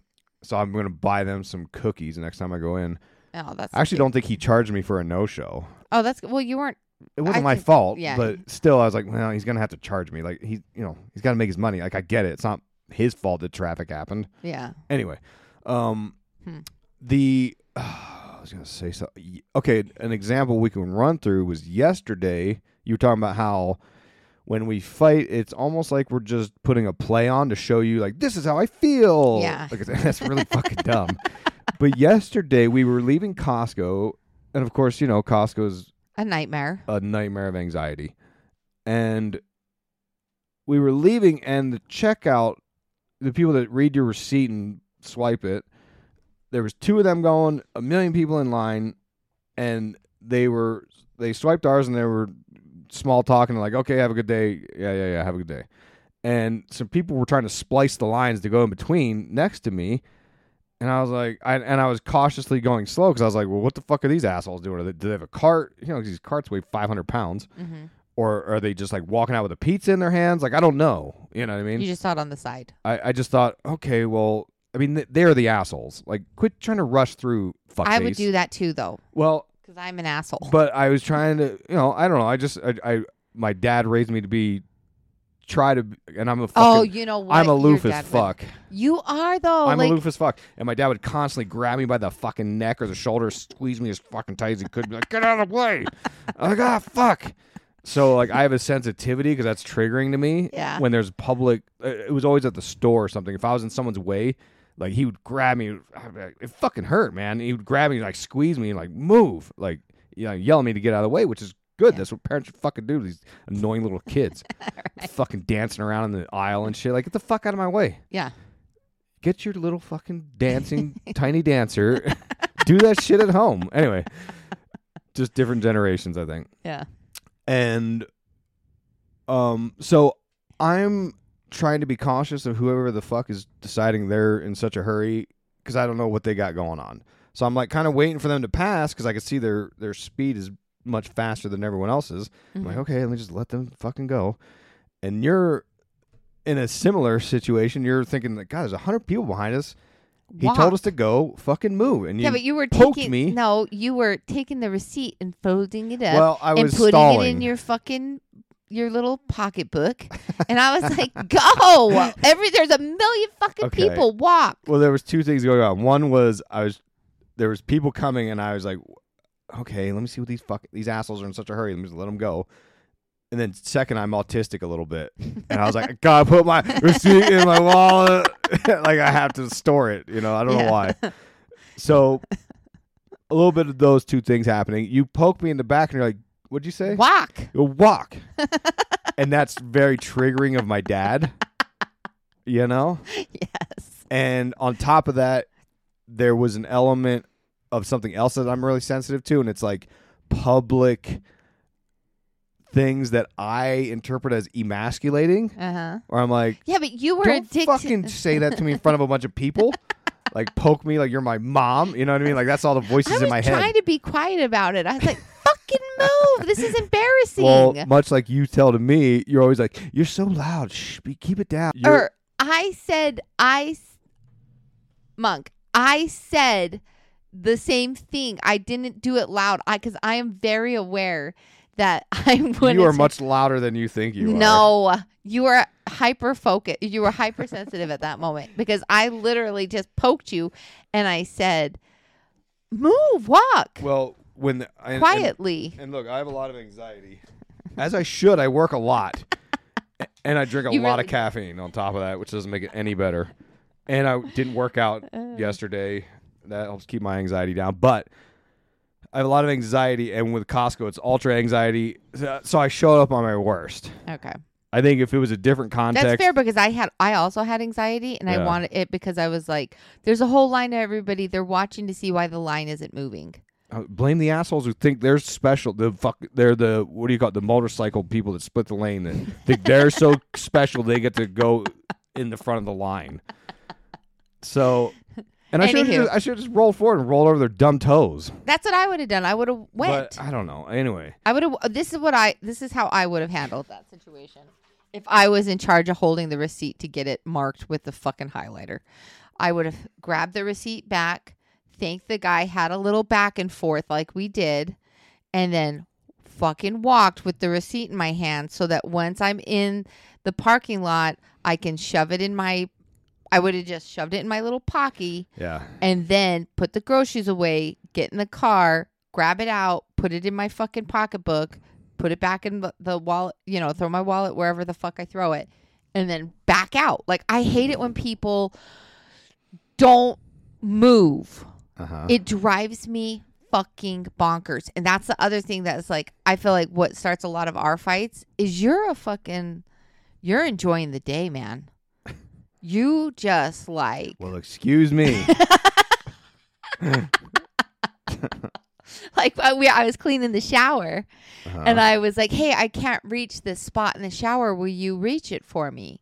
[SPEAKER 2] so I'm gonna buy them some cookies next time I go in.
[SPEAKER 3] Oh, that's
[SPEAKER 2] I actually don't think he charged me for a no show.
[SPEAKER 3] Oh, that's well. You weren't.
[SPEAKER 2] It wasn't
[SPEAKER 3] I
[SPEAKER 2] my
[SPEAKER 3] think-
[SPEAKER 2] fault,
[SPEAKER 3] yeah.
[SPEAKER 2] but still, I was like, well, he's gonna have to charge me. Like he, you know, he's got to make his money. Like I get it. It's not his fault that traffic happened.
[SPEAKER 3] Yeah.
[SPEAKER 2] Anyway, um,
[SPEAKER 3] Hmm.
[SPEAKER 2] the I was gonna say so. Okay, an example we can run through was yesterday. You were talking about how when we fight, it's almost like we're just putting a play on to show you, like, this is how I feel.
[SPEAKER 3] Yeah.
[SPEAKER 2] like that's really fucking dumb. But yesterday we were leaving Costco, and of course, you know, Costco's
[SPEAKER 3] A nightmare.
[SPEAKER 2] a nightmare of anxiety. And we were leaving, and the checkout, the people that read your receipt and swipe it, there was two of them going, a million people in line, and they were they swiped ours, and they were small talking, like, okay, have a good day, yeah, yeah, yeah, have a good day. And some people were trying to splice the lines to go in between next to me. And I was like, I, and I was cautiously going slow because I was like, well, what the fuck are these assholes doing? Are they, do they have a cart? You know, these carts weigh 500 pounds.
[SPEAKER 3] Mhm.
[SPEAKER 2] Or are they just like walking out with a pizza in their hands? Like, I don't know. You know what I mean?
[SPEAKER 3] You just saw it on the side.
[SPEAKER 2] I, I just thought, okay, well, I mean, th- they're the assholes. Like, quit trying to rush through fuckface.
[SPEAKER 3] I would do that too, though,
[SPEAKER 2] Well,
[SPEAKER 3] because I'm an asshole.
[SPEAKER 2] but I was trying to, you know, I don't know. I just, I, I my dad raised me to be, try to, and I'm a fucking,
[SPEAKER 3] Oh, you know what?
[SPEAKER 2] I'm
[SPEAKER 3] Your
[SPEAKER 2] aloof as
[SPEAKER 3] dad would-
[SPEAKER 2] fuck.
[SPEAKER 3] You are though.
[SPEAKER 2] I'm
[SPEAKER 3] like,
[SPEAKER 2] aloof as fuck. And my dad would constantly grab me by the fucking neck or the shoulder, squeeze me as fucking tight as he could, be like, get out of the way. I'm like, ah, fuck. So, like, I have a sensitivity because that's triggering to me.
[SPEAKER 3] Yeah.
[SPEAKER 2] When there's public, uh, it was always at the store or something. If I was in someone's way, like, he would grab me. I'd be like, It fucking hurt, man. He would grab me, like, squeeze me, and, like, move. Like, you know, yell at me to get out of the way, which is good. That's what parents should fucking do these annoying little kids. Fucking dancing around in the aisle and shit. Like, get the fuck out of my way
[SPEAKER 3] yeah.
[SPEAKER 2] get your little fucking dancing tiny dancer do that shit at home anyway just different generations i think
[SPEAKER 3] Yeah.
[SPEAKER 2] and um so i'm trying to be cautious of whoever the fuck is deciding they're in such a hurry because i don't know what they got going on so i'm like kind of waiting for them to pass because i can see their their speed is much faster than everyone else's i'm like
[SPEAKER 3] Mhm.
[SPEAKER 2] okay let me just let them fucking go and you're in a similar situation you're thinking like god there's a hundred people behind us he told us to go fucking move and you
[SPEAKER 3] yeah, but you were
[SPEAKER 2] poked
[SPEAKER 3] taking
[SPEAKER 2] me
[SPEAKER 3] no, you were taking the receipt and folding it up
[SPEAKER 2] Well, I
[SPEAKER 3] and
[SPEAKER 2] was
[SPEAKER 3] putting it in your fucking your little pocketbook, and I was like, "Go! Every there's a million fucking
[SPEAKER 2] Okay.
[SPEAKER 3] people. Walk."
[SPEAKER 2] Well, there was two things going on. One was I was there was people coming, and I was like, okay, let me see what these fuck these assholes are in such a hurry. Let me just let them go. And then second, I'm autistic a little bit, and I was like, I gotta put my receipt in my wallet. like I have to store it. You know, I don't know why. So a little bit of those two things happening. You poke me in the back, and you're like, "What'd you say?"
[SPEAKER 3] Walk.
[SPEAKER 2] Walk, and that's very triggering of my dad. You know.
[SPEAKER 3] Yes.
[SPEAKER 2] And on top of that, there was an element of something else that I'm really sensitive to, and it's like public things that I interpret as emasculating.
[SPEAKER 3] Uh huh.
[SPEAKER 2] Or I'm like,
[SPEAKER 3] Yeah, but you were
[SPEAKER 2] don't
[SPEAKER 3] addicted.
[SPEAKER 2] fucking say that to me in front of a bunch of people. like poke me like you're my mom. You know what I mean? Like that's all the voices in my head.
[SPEAKER 3] I was trying to be quiet about it. I was like, "Fucking move! This is embarrassing."
[SPEAKER 2] Well, much like you tell to me, you're always like, "You're so loud. Shh, be, keep it down." You're-
[SPEAKER 3] or I said, I, monk, I said the same thing. I didn't do it loud. I because I am very aware that I would.
[SPEAKER 2] you are much louder than you think you are.
[SPEAKER 3] No, you were hyper focused. You were hypersensitive at that moment because I literally just poked you, and I said, "Move, walk
[SPEAKER 2] Well, when the, and- and-
[SPEAKER 3] quietly."
[SPEAKER 2] And, look, I have a lot of anxiety, as I should. I work a lot, and I drink a
[SPEAKER 3] You
[SPEAKER 2] lot
[SPEAKER 3] really
[SPEAKER 2] of caffeine on top of that, which doesn't make it any better. And I didn't work out
[SPEAKER 3] Uh.
[SPEAKER 2] yesterday. That helps keep my anxiety down, but. I have a lot of anxiety, and with Costco, it's ultra anxiety. So- I showed up on my worst.
[SPEAKER 3] okay,
[SPEAKER 2] I think if it was a different context,
[SPEAKER 3] that's fair because I had I also had anxiety, and I wanted it because I was like, "There's a whole line of everybody. They're watching to see why the line isn't moving."
[SPEAKER 2] Uh, blame the assholes who think they're special. The fuck, they're the what do you call it? The motorcycle people that split the lane that think they're so special they get to go in the front of the line. So, and I should
[SPEAKER 3] Anywho.
[SPEAKER 2] I should just roll forward and roll over their dumb toes.
[SPEAKER 3] That's what I would have done. I would have went.
[SPEAKER 2] But I don't know. Anyway,
[SPEAKER 3] I would have. This is what I. This is how I would have handled that situation if I was in charge of holding the receipt to get it marked with the fucking highlighter. I would have grabbed the receipt back, thanked the guy, had a little back and forth like we did, and then fucking walked with the receipt in my hand so that once I'm in the parking lot, I can shove it in my. I would have just shoved it in my little pocket
[SPEAKER 2] yeah.
[SPEAKER 3] and then put the groceries away, get in the car, grab it out, put it in my fucking pocketbook, put it back in the, the wallet, you know, throw my wallet wherever the fuck I throw it, and then back out. Like, I hate it when people don't move.
[SPEAKER 2] Uh-huh.
[SPEAKER 3] It drives me fucking bonkers. And that's the other thing that's like, I feel like what starts a lot of our fights is you're a fucking, you're enjoying the day, man. You just like,
[SPEAKER 2] Well, excuse me.
[SPEAKER 3] like I, we, I was cleaning the shower
[SPEAKER 2] Uh-huh.
[SPEAKER 3] and I was like, "Hey, I can't reach this spot in the shower. Will you reach it for me?"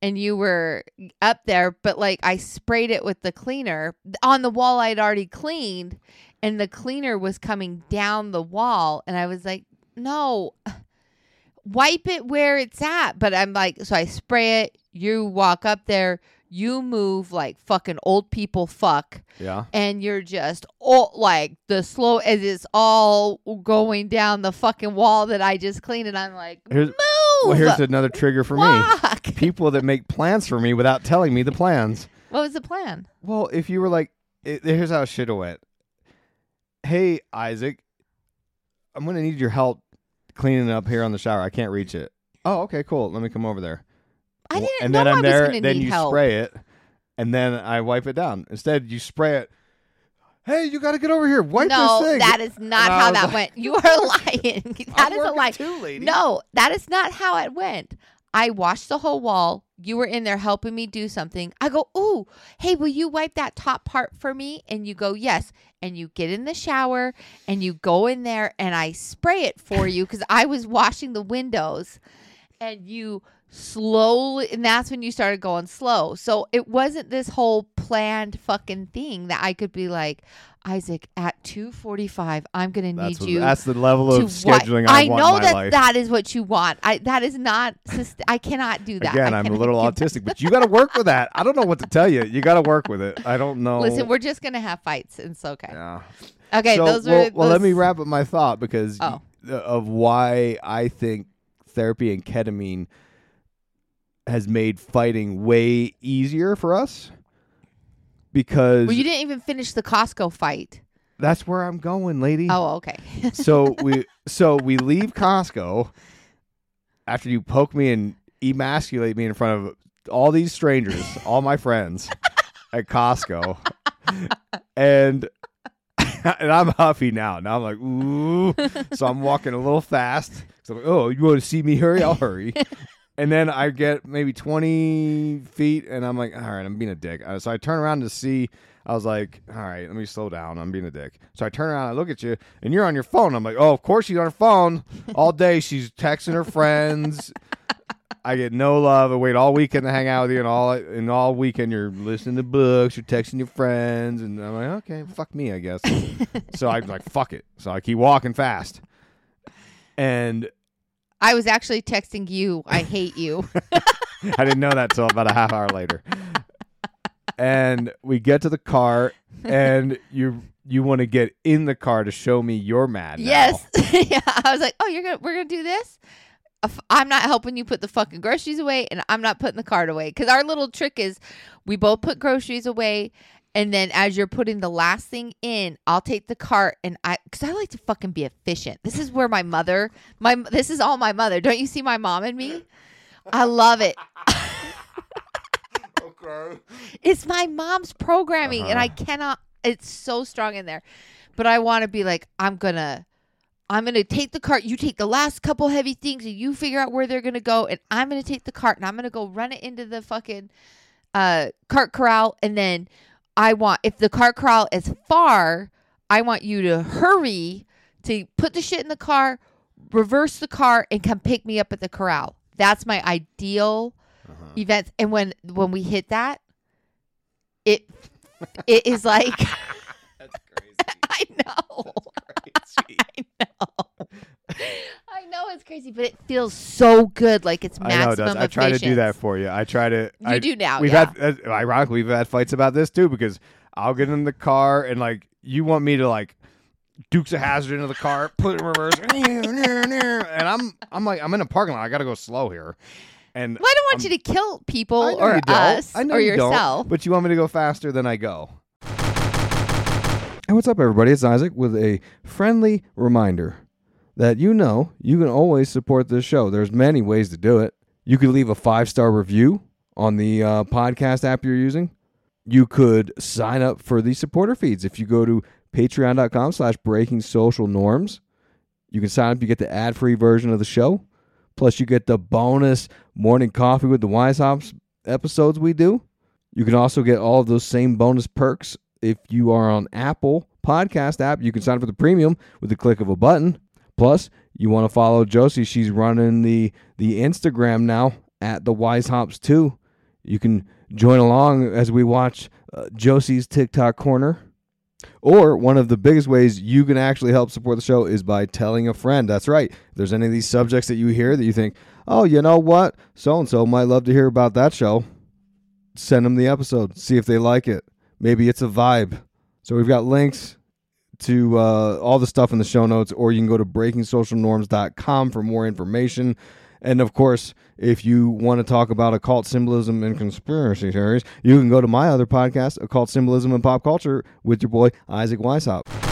[SPEAKER 3] And you were up there, but like I sprayed it with the cleaner on the wall I'd already cleaned, and the cleaner was coming down the wall, and I was like, "No, wipe it where it's at." But I'm like, so I spray it. You walk up there. You move like fucking old people fuck
[SPEAKER 2] yeah.
[SPEAKER 3] and you're just all like the slow as it's all going down the fucking wall that I just cleaned, and I'm like,
[SPEAKER 2] Here's,
[SPEAKER 3] move.
[SPEAKER 2] well, here's another trigger for me. People that make plans for me without telling me the plans.
[SPEAKER 3] What was the plan?
[SPEAKER 2] Well, if you were like, it, here's how shit went. Hey, Isaac, I'm gonna need your help cleaning up here on the shower. I can't reach it. Oh, okay, cool. Let me come over there.
[SPEAKER 3] I didn't
[SPEAKER 2] and then
[SPEAKER 3] I
[SPEAKER 2] I'm
[SPEAKER 3] was
[SPEAKER 2] there.
[SPEAKER 3] gonna
[SPEAKER 2] Then
[SPEAKER 3] need
[SPEAKER 2] you
[SPEAKER 3] help.
[SPEAKER 2] spray it, and then I wipe it down. Instead, you spray it. Hey, you got to get over here. Wipe
[SPEAKER 3] no,
[SPEAKER 2] this thing.
[SPEAKER 3] that is not
[SPEAKER 2] And I
[SPEAKER 3] how
[SPEAKER 2] was
[SPEAKER 3] that
[SPEAKER 2] like-
[SPEAKER 3] went. You are lying. That
[SPEAKER 2] I'm
[SPEAKER 3] is a
[SPEAKER 2] working
[SPEAKER 3] lie.
[SPEAKER 2] too, lady.
[SPEAKER 3] No, that is not how it went. I washed the whole wall. You were in there helping me do something. I go, Ooh, hey, will you wipe that top part for me? And you go, Yes. And you get in the shower and you go in there and I spray it for you because I was washing the windows and you slowly and that's when you started going slow. So it wasn't this whole planned fucking thing that I could be like, Isaac, at two forty five, I'm gonna need
[SPEAKER 2] what,
[SPEAKER 3] you
[SPEAKER 2] that's the level of scheduling I,
[SPEAKER 3] I
[SPEAKER 2] want
[SPEAKER 3] know
[SPEAKER 2] in my
[SPEAKER 3] that
[SPEAKER 2] life.
[SPEAKER 3] that is what you want. I that is not. I cannot do that.
[SPEAKER 2] Again,
[SPEAKER 3] I
[SPEAKER 2] I'm a little autistic, but you got to work with that. I don't know what to tell you. You got to work with it. I don't know.
[SPEAKER 3] Listen, we're just gonna have fights. It's okay.
[SPEAKER 2] Yeah.
[SPEAKER 3] Okay,
[SPEAKER 2] So,
[SPEAKER 3] those
[SPEAKER 2] well,
[SPEAKER 3] are.
[SPEAKER 2] well, let me wrap up my thought because
[SPEAKER 3] Oh.
[SPEAKER 2] of why I think therapy and ketamine has made fighting way easier for us. Because
[SPEAKER 3] Well, you didn't even finish the Costco fight.
[SPEAKER 2] that's where I'm going, lady.
[SPEAKER 3] Oh, okay.
[SPEAKER 2] so we so we leave Costco after you poke me and emasculate me in front of all these strangers, all my friends at Costco. And and I'm huffy now. Now I'm like, ooh. so I'm walking a little fast. So I'm like, oh, you want to see me hurry? I'll hurry. And then I get maybe 20 feet, and I'm like, all right, I'm being a dick. Uh, So I turn around to see. I was like, all right, let me slow down. I'm being a dick. So I turn around, I look at you, and you're on your phone. I'm like, oh, of course she's on her phone all day. She's texting her friends. I get no love. I wait all weekend to hang out with you, and all and all weekend you're listening to books, you're texting your friends, and I'm like, okay, fuck me, I guess. so I'm like, fuck it. So I keep walking fast, and
[SPEAKER 3] I was actually texting you. I hate you.
[SPEAKER 2] I didn't know that till about a half hour later. And we get to the car, and you you want to get in the car to show me you're mad. now.
[SPEAKER 3] yes. yeah. I was like, oh, you're gonna we're gonna do this. I'm not helping you put the fucking groceries away, and I'm not putting the cart away. Because our little trick is, we both put groceries away, and then as you're putting the last thing in, I'll take the cart, and I because I like to fucking be efficient. This is where my mother, my this is all my mother. Don't you see my mom and me? I love it.
[SPEAKER 2] Okay.
[SPEAKER 3] It's my mom's programming, and I
[SPEAKER 2] Uh-huh.
[SPEAKER 3] cannot. It's so strong in there, but I want to be like, I'm gonna, I'm gonna take the cart. You take the last couple heavy things, and you figure out where they're gonna go, and I'm gonna take the cart, and I'm gonna go run it into the fucking uh cart corral, and then I want if the car crawl is far, I want you to hurry to put the shit in the car, reverse the car, and come pick me up at the corral. That's my ideal uh-huh. events. And when when we hit that, it it is like
[SPEAKER 2] That's crazy.
[SPEAKER 3] I know. I know. I know it's crazy, but it feels so good. Like it's maximum.
[SPEAKER 2] I know,
[SPEAKER 3] maximum
[SPEAKER 2] Dust. I try to do that for you. I try to.
[SPEAKER 3] You
[SPEAKER 2] I,
[SPEAKER 3] do now,
[SPEAKER 2] We've
[SPEAKER 3] yeah.
[SPEAKER 2] had, uh, ironically, we've had fights about this too because I'll get in the car and like you want me to like Dukes of Hazzard into the car, put it in reverse, and I'm I'm like I'm in a parking lot. I got to go slow here, and
[SPEAKER 3] Well, I don't want
[SPEAKER 2] I'm-
[SPEAKER 3] you to kill people
[SPEAKER 2] I know
[SPEAKER 3] or us
[SPEAKER 2] I know
[SPEAKER 3] or
[SPEAKER 2] you don't,
[SPEAKER 3] yourself.
[SPEAKER 2] but you want me to go faster than I go. Hey, what's up, everybody? It's Isaac with a friendly reminder that you know you can always support this show. There's many ways to do it. You could leave a five star review on the uh, podcast app you're using. You could sign up for the supporter feeds if you go to patreon.com slash breaking social norms. You can sign up, you get the ad free version of the show. Plus, you get the bonus morning coffee with the Weishaupts episodes we do. You can also get all of those same bonus perks if you are on Apple Podcast app. You can sign up for the premium with the click of a button. Plus, you want to follow Josie. She's running the the Instagram now at the Weishaupts 2. You can join along as we watch uh, Josie's TikTok corner. Or one of the biggest ways you can actually help support the show is by telling a friend. That's right. If there's any of these subjects that you hear that you think, oh, you know what? So and so might love to hear about that show. Send them the episode. See if they like it. Maybe it's a vibe. So we've got links to uh, all the stuff in the show notes, or you can go to breakingsocialnorms.com for more information. And of course, if you want to talk about occult symbolism and conspiracy theories, you can go to my other podcast, Occult Symbolism and Pop Culture, with your boy Isaac Weishaupt.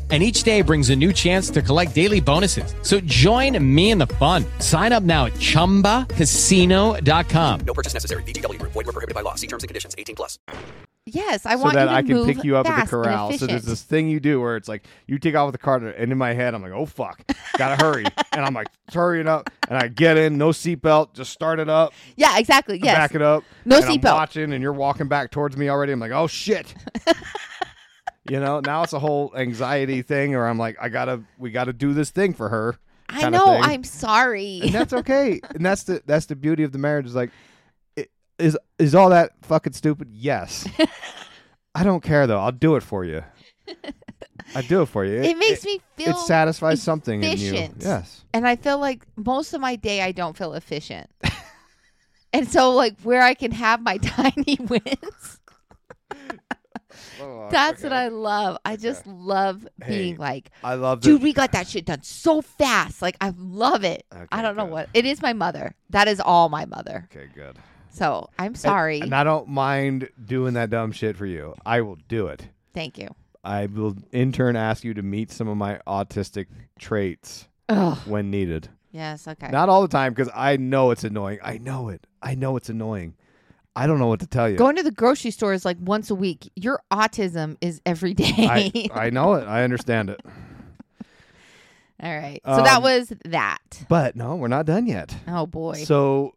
[SPEAKER 9] And each day brings a new chance to collect daily bonuses. So join me in the fun. Sign up now at chumbacasino.com.
[SPEAKER 1] No purchase necessary. VGW Group. Void were prohibited by law. See terms and conditions. 18 plus.
[SPEAKER 3] yes, I
[SPEAKER 2] so
[SPEAKER 3] want
[SPEAKER 2] that
[SPEAKER 3] you to
[SPEAKER 2] I can
[SPEAKER 3] move
[SPEAKER 2] pick you up at the corral. So there's this thing you do where it's like you take off with the cart, and in my head I'm like, oh fuck, gotta hurry, and I'm like hurrying up, and I get in, no seatbelt, just start it up,
[SPEAKER 3] Yeah, exactly. Yes.
[SPEAKER 2] back it up,
[SPEAKER 3] No seatbelt.
[SPEAKER 2] watching, and you're walking back towards me already. I'm like, oh shit. you know, now it's a whole anxiety thing, or I'm like, I gotta, we gotta do this thing for her.
[SPEAKER 3] I know. I'm sorry.
[SPEAKER 2] and that's okay. and that's the that's the beauty of the marriage. Is like, it, is is all that fucking stupid? Yes. I don't care though. I'll do it for you. I do it for you.
[SPEAKER 3] it makes me feel
[SPEAKER 2] it satisfies something in you. Yes.
[SPEAKER 3] and I feel like most of my day I don't feel efficient. and so like where I can have my tiny wins. Oh, that's what I love. I just love being
[SPEAKER 2] Hey,
[SPEAKER 3] like,
[SPEAKER 2] I love
[SPEAKER 3] dude, we got that shit done so fast. Like I love it. I don't know
[SPEAKER 2] good.
[SPEAKER 3] what. It is my mother. That is all my mother.
[SPEAKER 2] Okay, good.
[SPEAKER 3] So I'm sorry.
[SPEAKER 2] And I don't mind doing that dumb shit for you. I will do it.
[SPEAKER 3] Thank you.
[SPEAKER 2] I will in turn ask you to meet some of my autistic traits when needed.
[SPEAKER 3] Yes. Okay.
[SPEAKER 2] Not all the time because I know it's annoying. I know it. I know it's annoying. I don't know what to tell you.
[SPEAKER 3] Going to the grocery store is like once a week. Your autism is every day.
[SPEAKER 2] I, I know it. I understand it.
[SPEAKER 3] All right. So that
[SPEAKER 2] Um,
[SPEAKER 3] was that.
[SPEAKER 2] But no, we're not done yet.
[SPEAKER 3] Oh boy.
[SPEAKER 2] So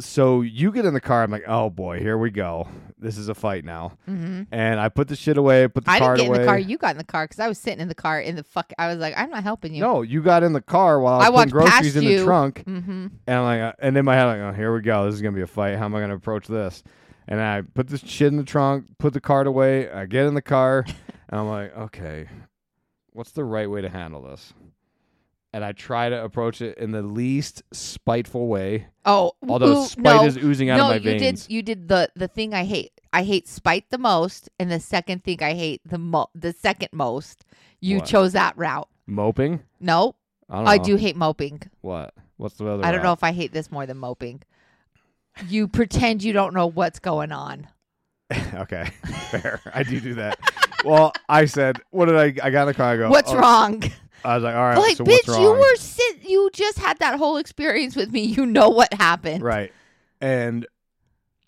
[SPEAKER 2] so you get in the car, I'm like, oh boy, here we go. This is a fight now.
[SPEAKER 3] Mhm.
[SPEAKER 2] And I put the shit away, put the
[SPEAKER 3] I didn't get
[SPEAKER 2] away.
[SPEAKER 3] in the car. You got in the car because I was sitting in the car in the fuck. I was like, I'm not helping you.
[SPEAKER 2] No, you got in the car while I was
[SPEAKER 3] I
[SPEAKER 2] putting
[SPEAKER 3] walked
[SPEAKER 2] groceries
[SPEAKER 3] past
[SPEAKER 2] in
[SPEAKER 3] you.
[SPEAKER 2] the trunk.
[SPEAKER 3] Mhm.
[SPEAKER 2] And I'm like, uh, and in my head, like, oh, here we go. This is gonna be a fight. How am I gonna approach this? And I put this shit in the trunk, put the card away. I get in the car, and I'm like, okay, what's the right way to handle this? And I try to approach it in the least spiteful way.
[SPEAKER 3] Oh,
[SPEAKER 2] although
[SPEAKER 3] ooh,
[SPEAKER 2] spite
[SPEAKER 3] no.
[SPEAKER 2] is oozing out
[SPEAKER 3] no,
[SPEAKER 2] of my
[SPEAKER 3] you
[SPEAKER 2] veins.
[SPEAKER 3] did. You did the the thing I hate. I hate spite the most, and the second thing I hate the mo- the second most. You
[SPEAKER 2] What?
[SPEAKER 3] chose that route.
[SPEAKER 2] Moping?
[SPEAKER 3] No,
[SPEAKER 2] I don't
[SPEAKER 3] I do hate moping.
[SPEAKER 2] What? What's the other?
[SPEAKER 3] I don't know if I hate this more than moping. You pretend you don't know what's going on.
[SPEAKER 2] okay, fair. I do do that. well, I said, what did I? I got in the car. I go,
[SPEAKER 3] What's
[SPEAKER 2] oh.
[SPEAKER 3] wrong?
[SPEAKER 2] I was like, all right.
[SPEAKER 3] like,
[SPEAKER 2] so
[SPEAKER 3] bitch, you were sit. You just had that whole experience with me. You know what happened.
[SPEAKER 2] Right. And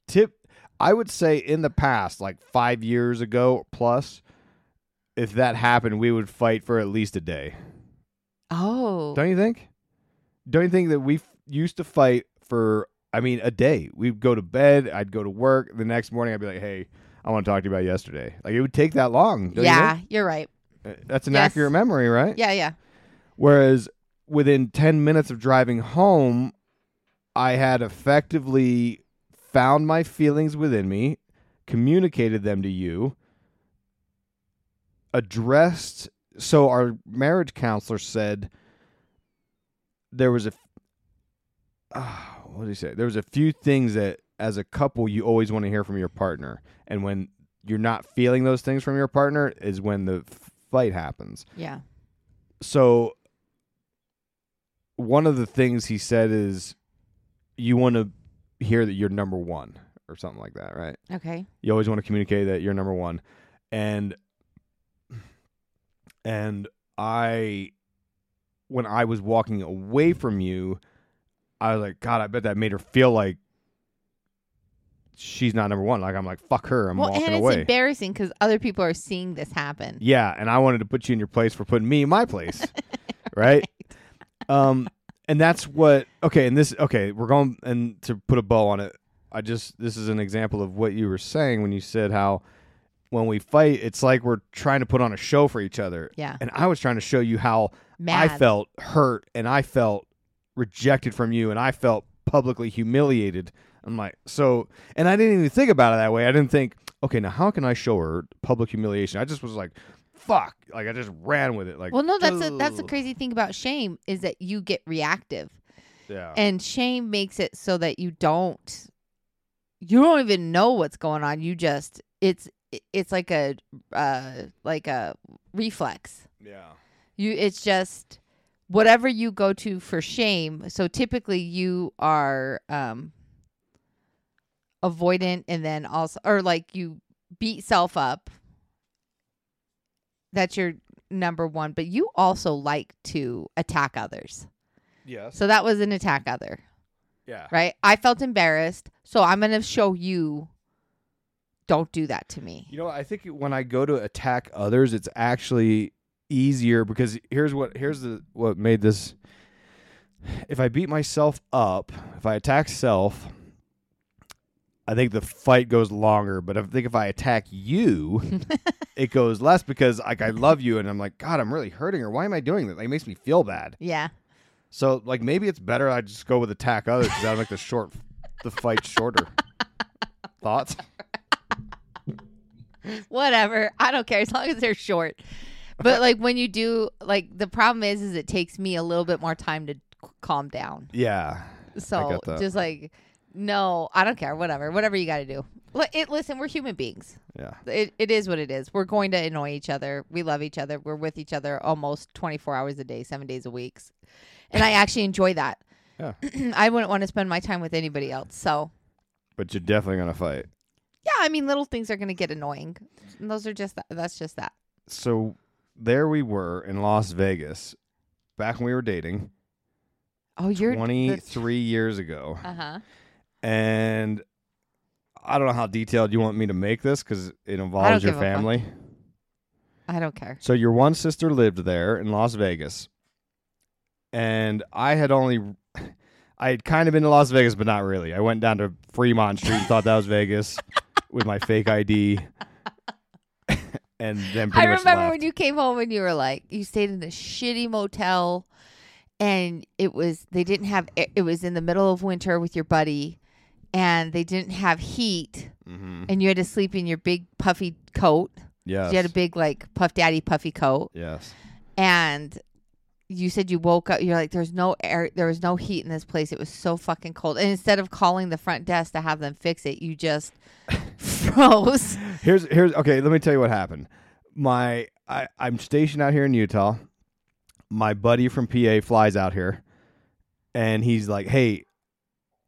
[SPEAKER 2] tip I would say in the past, like five years ago plus, if that happened, we would fight for at least a day.
[SPEAKER 3] Oh.
[SPEAKER 2] Don't you think? Don't you think that we f- used to fight for I mean a day? We'd go to bed, I'd go to work, the next morning I'd be like, Hey, I want to talk to you about yesterday. Like it would take that long. don't you
[SPEAKER 3] yeah, you're right.
[SPEAKER 2] That's an
[SPEAKER 3] Yes.
[SPEAKER 2] accurate memory, right?
[SPEAKER 3] Yeah, yeah.
[SPEAKER 2] Whereas within 10 minutes of driving home, I had effectively found my feelings within me, communicated them to you, addressed. So, our marriage counselor said there was a. Uh, what did he say? There was a few things that, as a couple, you always want to hear from your partner. And when you're not feeling those things from your partner, is when the fight happens
[SPEAKER 3] Yeah.
[SPEAKER 2] so one of the things he said is you want to hear that you're number one or something like that right
[SPEAKER 3] Okay.
[SPEAKER 2] you always want to communicate that you're number one and and i when i was walking away from you i was like god i bet that made her feel like she's not number one like i'm like fuck her i'm
[SPEAKER 3] well,
[SPEAKER 2] walking
[SPEAKER 3] and it's
[SPEAKER 2] away
[SPEAKER 3] embarrassing because other people are seeing this happen.
[SPEAKER 2] yeah, and I wanted to put you in your place for putting me in my place. right? Um and that's what okay, and this okay, we're going and to put a bow on it. I just this is an example of what you were saying when you said how when we fight, it's like we're trying to put on a show for each other.
[SPEAKER 3] Yeah.
[SPEAKER 2] And I was trying to show you how I felt hurt and I felt rejected from you and I felt publicly humiliated. I'm like, so, and I didn't even think about it that way. I didn't think, okay, now how can I show her public humiliation? I just was like, fuck, like I just ran with it. Like,
[SPEAKER 3] Well, no, that's a, that's the crazy thing about shame is that you get reactive,
[SPEAKER 2] Yeah.
[SPEAKER 3] and shame makes it so that you don't, you don't even know what's going on. You just it's it's like a uh like a reflex.
[SPEAKER 2] yeah.
[SPEAKER 3] You it's just whatever you go to for shame. So typically you are um avoidant and then also or like you beat self up. That's your number one, but you also like to attack others.
[SPEAKER 2] Yes.
[SPEAKER 3] So that was an attack other,
[SPEAKER 2] yeah.
[SPEAKER 3] right? I felt embarrassed, so I'm going to show you don't do that to me.
[SPEAKER 2] You know, I think when I go to attack others, it's actually easier because here's what here's the what made this. If I beat myself up, if I attack self, I think the fight goes longer. But I think if I attack you, it goes less because like I love you and I'm like, God, I'm really hurting her. Why am I doing this? Like, it makes me feel bad.
[SPEAKER 3] Yeah.
[SPEAKER 2] So like maybe it's better I just go with attack others because that'll make the short the fight shorter. Thoughts?
[SPEAKER 3] Whatever. I don't care as long as they're short. But like when you do like the problem is is it takes me a little bit more time to c- calm down.
[SPEAKER 2] Yeah.
[SPEAKER 3] So just like no, I don't care. Whatever. Whatever you got to do. Li- It, listen, we're human beings.
[SPEAKER 2] Yeah.
[SPEAKER 3] It, it is what it is. We're going to annoy each other. We love each other. We're with each other almost 24 hours a day, 7 days a week. And I actually enjoy that.
[SPEAKER 2] Yeah.
[SPEAKER 3] I wouldn't want to spend my time with anybody else. So
[SPEAKER 2] But you're definitely gonna fight.
[SPEAKER 3] yeah, I mean, little things are going to get annoying. And those are just that. That's just that.
[SPEAKER 2] So there we were in Las Vegas, back when we were dating,
[SPEAKER 3] Oh, you're
[SPEAKER 2] twenty three years ago,
[SPEAKER 3] Uh huh.
[SPEAKER 2] And I don't know how detailed you want me to make this because it involves your
[SPEAKER 3] give a fuck.
[SPEAKER 2] family.
[SPEAKER 3] I don't care.
[SPEAKER 2] So your one sister lived there in Las Vegas, and I had only, I had kind of been to Las Vegas, but not really. I went down to Fremont Street and thought that was Vegas with my fake ID, and then
[SPEAKER 3] I remember
[SPEAKER 2] left.
[SPEAKER 3] when you came home and you were like, you stayed in this shitty motel, and it was they didn't have it was in the middle of winter with your buddy, and they didn't have heat,
[SPEAKER 2] Mhm.
[SPEAKER 3] and you had to sleep in your big puffy coat.
[SPEAKER 2] Yes.
[SPEAKER 3] You had a big like puff daddy puffy coat,
[SPEAKER 2] Yes.
[SPEAKER 3] and you said you woke up. You're like, there's no air, there was no heat in this place. It was so fucking cold. And instead of calling the front desk to have them fix it, you just froze.
[SPEAKER 2] Here's here's okay. Let me tell you what happened. My I I'm stationed out here in Utah. My buddy from PA flies out here, and he's like, "Hey,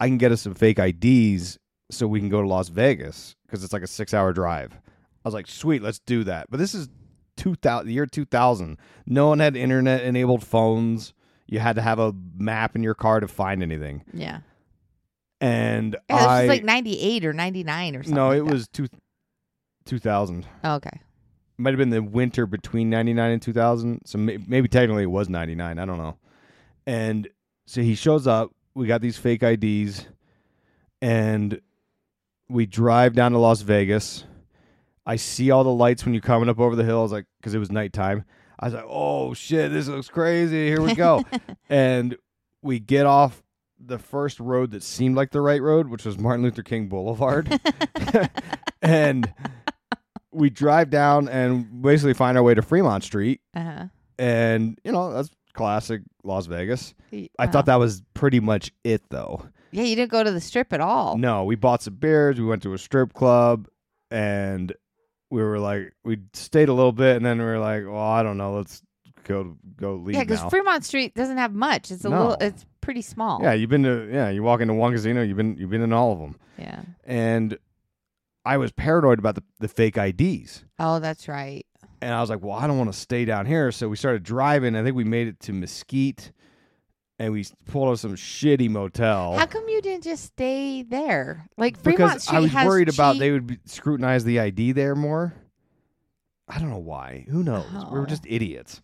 [SPEAKER 2] I can get us some fake IDs so we can go to Las Vegas because it's like a six hour drive." I was like, "Sweet, let's do that." But this is two thousand the year two thousand. No one had internet enabled phones. You had to have a map in your car to find anything.
[SPEAKER 3] Yeah.
[SPEAKER 2] And
[SPEAKER 3] Yeah, this
[SPEAKER 2] I
[SPEAKER 3] was like 98 or 99 or something.
[SPEAKER 2] no, it
[SPEAKER 3] that.
[SPEAKER 2] was two two thousand.
[SPEAKER 3] Oh, okay.
[SPEAKER 2] might have been the winter between 99 and 2000 so may- maybe technically it was 99 i don't know and so he shows up we got these fake ids and we drive down to las vegas. I see all the lights when you're coming up over the hills like because it was nighttime. I was like oh shit this looks crazy. Here we go and we get off the first road that seemed like the right road which was martin luther king boulevard. And we drive down and basically find our way to Fremont Street,
[SPEAKER 3] Uh-huh.
[SPEAKER 2] and you know that's classic Las Vegas.
[SPEAKER 3] Y-
[SPEAKER 2] I
[SPEAKER 3] wow.
[SPEAKER 2] thought that was pretty much it, though.
[SPEAKER 3] Yeah, you didn't go to the strip at all.
[SPEAKER 2] No, we bought some beers, we went to a strip club, and we were like, we stayed a little bit, and then we were like, well, I don't know, let's go go leave
[SPEAKER 3] Yeah, because. Fremont Street doesn't have much. It's a
[SPEAKER 2] No.
[SPEAKER 3] little. It's pretty small.
[SPEAKER 2] yeah, you've been to yeah, you walk into one casino, you've been you've been in all of them,
[SPEAKER 3] Yeah.
[SPEAKER 2] and I was paranoid about the, the fake IDs.
[SPEAKER 3] Oh, that's right.
[SPEAKER 2] And I was like, well, I don't want to stay down here. So we started driving. I think we made it to Mesquite and we pulled out some shitty motel.
[SPEAKER 3] How come you didn't just stay there? Like Fremont
[SPEAKER 2] because
[SPEAKER 3] Street
[SPEAKER 2] I was
[SPEAKER 3] has
[SPEAKER 2] worried about
[SPEAKER 3] cheap-
[SPEAKER 2] they would be, scrutinize the ID there more. I don't know why. Who knows? We were
[SPEAKER 3] Oh.
[SPEAKER 2] just idiots.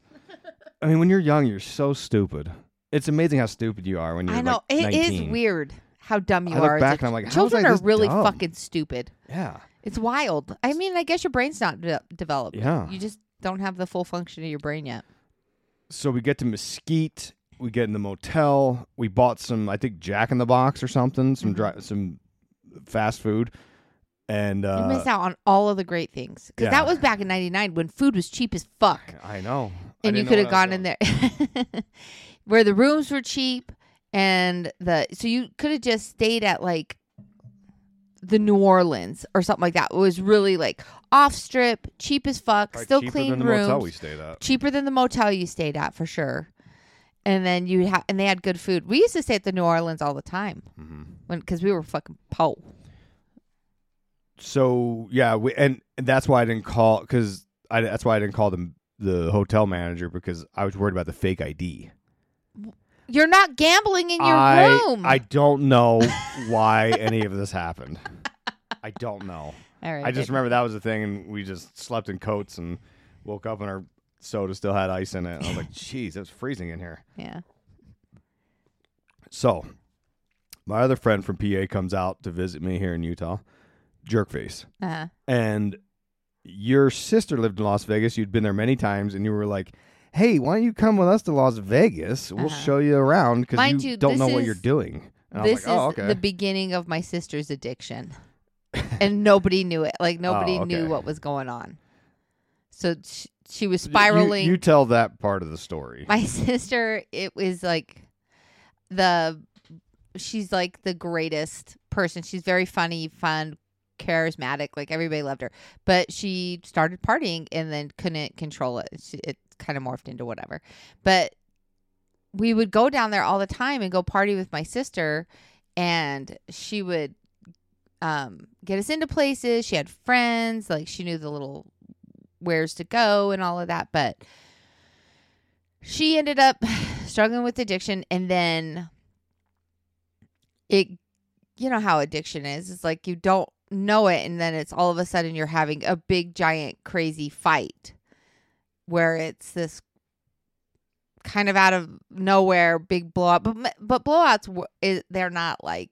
[SPEAKER 2] I mean, when you're young, you're so stupid. It's amazing how stupid you are when you're young.
[SPEAKER 3] I know
[SPEAKER 2] like
[SPEAKER 3] it is
[SPEAKER 2] 19.
[SPEAKER 3] weird how dumb you
[SPEAKER 2] I look
[SPEAKER 3] are. as
[SPEAKER 2] back and I'm like, how was I
[SPEAKER 3] children are
[SPEAKER 2] this
[SPEAKER 3] really
[SPEAKER 2] dumb?
[SPEAKER 3] fucking stupid.
[SPEAKER 2] Yeah.
[SPEAKER 3] It's wild. I mean, I guess your brain's not de- developed.
[SPEAKER 2] Yeah.
[SPEAKER 3] You just don't have the full function of your brain yet.
[SPEAKER 2] So we get to Mesquite. We get in the motel. We bought some, I think, Jack in the Box or something, some
[SPEAKER 3] Mm-hmm.
[SPEAKER 2] dry, some fast food, and uh,
[SPEAKER 3] You miss out on all of the great things because
[SPEAKER 2] yeah.
[SPEAKER 3] that was back in '99 when food was cheap as fuck,
[SPEAKER 2] I know. I
[SPEAKER 3] and you
[SPEAKER 2] didn't know
[SPEAKER 3] could have
[SPEAKER 2] what I
[SPEAKER 3] gone in there where the rooms were cheap, and the so you could have just stayed at like the New Orleans or something like that. It was really like off strip, cheap as fuck,
[SPEAKER 2] Probably
[SPEAKER 3] still
[SPEAKER 2] cheaper
[SPEAKER 3] clean
[SPEAKER 2] than the motel we stayed at.
[SPEAKER 3] cheaper than the motel you stayed at for sure. And then you have, and they had good food. We used to stay at the New Orleans all the time,
[SPEAKER 2] Mm-hmm.
[SPEAKER 3] when because we were fucking po.
[SPEAKER 2] So yeah, we, and, and that's why I didn't call because I that's why I didn't call them the hotel manager because I was worried about the fake ID.
[SPEAKER 3] You're not gambling in your
[SPEAKER 2] I
[SPEAKER 3] room.
[SPEAKER 2] I don't know why any of this happened. I don't know.
[SPEAKER 3] All right,
[SPEAKER 2] I just remember that was the thing, and we just slept in coats and woke up and our soda still had ice in it. And I was like, "Jeez, it's freezing in here."
[SPEAKER 3] Yeah.
[SPEAKER 2] So, my other friend from PA comes out to visit me here in Utah, Jerkface.
[SPEAKER 3] Uh-huh.
[SPEAKER 2] And your sister lived in Las Vegas. You'd been there many times, and you were like, "Hey, why don't you come with us to Las Vegas? We'll
[SPEAKER 3] Uh-huh.
[SPEAKER 2] show you around because you,
[SPEAKER 3] you,
[SPEAKER 2] don't
[SPEAKER 3] this
[SPEAKER 2] know what you're doing." And I was
[SPEAKER 3] This
[SPEAKER 2] like, "Oh,
[SPEAKER 3] is
[SPEAKER 2] okay."
[SPEAKER 3] the beginning of my sister's addiction, and nobody knew it. Like nobody
[SPEAKER 2] Oh,
[SPEAKER 3] knew what was going on. So she, she was
[SPEAKER 2] You-
[SPEAKER 3] spiraling.
[SPEAKER 2] You, tell that part of the story.
[SPEAKER 3] my sister, it was like the she's like the greatest person. She's very funny, fun, charismatic. Like everybody loved her, but she started partying and then couldn't control it. She, it kind of morphed into whatever. But we would go down there all the time and go party with my sister and she would um get us into places. She had friends, like she knew the little where's to go and all of that, but she ended up struggling with addiction and then it you know how addiction is. It's like you don't know it and then it's all of a sudden you're having a big giant crazy fight where it's this kind of out of nowhere big blowout. But but blowouts they're not like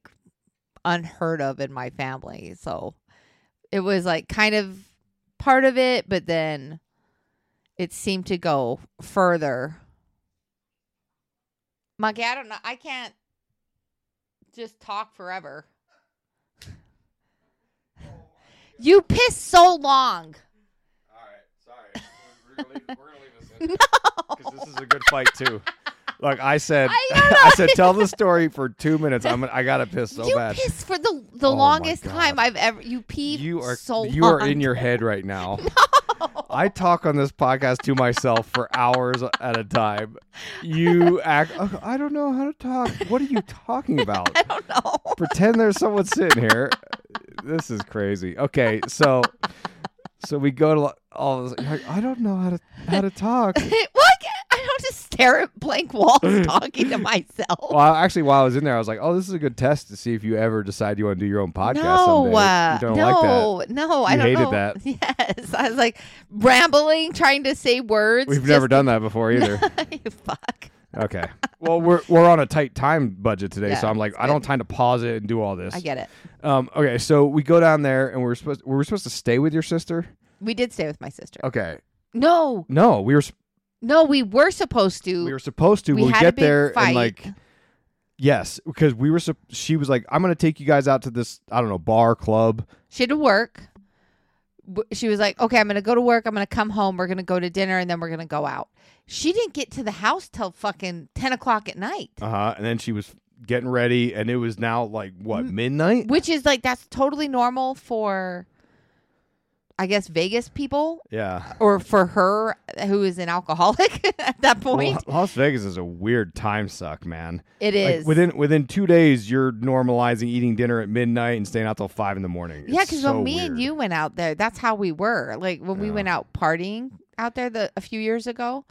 [SPEAKER 3] unheard of in my family. So it was like kind of part of it but then it seemed to go further. Monkey i don't know. I can't just talk forever. Oh you piss so long
[SPEAKER 2] All right, sorry. We're gonna leave, we're gonna leave this in because this is a good fight too. Look, I said,
[SPEAKER 3] I.
[SPEAKER 2] I, said, tell the story for two minutes. I'm, gonna- I gotta piss so
[SPEAKER 3] you
[SPEAKER 2] bad.
[SPEAKER 3] piss for the the
[SPEAKER 2] Oh
[SPEAKER 3] longest time I've ever. You pee
[SPEAKER 2] you are,
[SPEAKER 3] so
[SPEAKER 2] you
[SPEAKER 3] long.
[SPEAKER 2] are in your head right now. I talk on this podcast to myself for hours at a time. You act. "Oh, I don't know how to talk. What are you talking about?
[SPEAKER 3] I don't know.
[SPEAKER 2] Pretend there's someone sitting here. This is crazy. Okay, so so we go to all this. Like, I don't know how to how to talk.
[SPEAKER 3] well, I, don't just stare at blank walls talking to myself.
[SPEAKER 2] Well, actually, while I was in there, I was like, "Oh, this is a good test to see if you ever decide you want to do your own podcast
[SPEAKER 3] no,
[SPEAKER 2] someday."
[SPEAKER 3] uh, no,
[SPEAKER 2] like that.
[SPEAKER 3] no, I
[SPEAKER 2] You
[SPEAKER 3] don't
[SPEAKER 2] hated
[SPEAKER 3] know.
[SPEAKER 2] that.
[SPEAKER 3] Yes, I was like rambling, trying to say words.
[SPEAKER 2] We've never done that before either.
[SPEAKER 3] You fuck.
[SPEAKER 2] Okay. Well, we're we're on a tight time budget today, so I'm like,
[SPEAKER 3] it's
[SPEAKER 2] I don't have time to pause it and do all this.
[SPEAKER 3] I get it.
[SPEAKER 2] Um. Okay. So we go down there, and we're supposed we were supposed to stay with your sister.
[SPEAKER 3] We did stay with my sister.
[SPEAKER 2] Okay.
[SPEAKER 3] No,
[SPEAKER 2] No, we were s-
[SPEAKER 3] no, we were supposed to.
[SPEAKER 2] we were supposed to.
[SPEAKER 3] We
[SPEAKER 2] but we
[SPEAKER 3] had a
[SPEAKER 2] get
[SPEAKER 3] big
[SPEAKER 2] there
[SPEAKER 3] fight.
[SPEAKER 2] and like. Yes, because we were. sup- She was like, "I'm gonna take you guys out to this. I don't know, bar, club."
[SPEAKER 3] She had to work. She was like, okay, I'm going to go to work. I'm going to come home. We're going to go to dinner and then we're going to go out. She didn't get to the house till fucking 10 o'clock at night,
[SPEAKER 2] Uh huh. And then she was getting ready, and it was now like what midnight?
[SPEAKER 3] which is like, that's totally normal for, I guess, Vegas people
[SPEAKER 2] Yeah.
[SPEAKER 3] or for her who is an alcoholic at that
[SPEAKER 2] Well,
[SPEAKER 3] point.
[SPEAKER 2] Las Vegas is a weird time suck, man.
[SPEAKER 3] It
[SPEAKER 2] Like, within within two days, you're normalizing eating dinner at midnight and staying out till five in the morning.
[SPEAKER 3] yeah, because
[SPEAKER 2] so
[SPEAKER 3] when me and you went out there, that's how we were. Like when we went out partying out there the, a few years ago,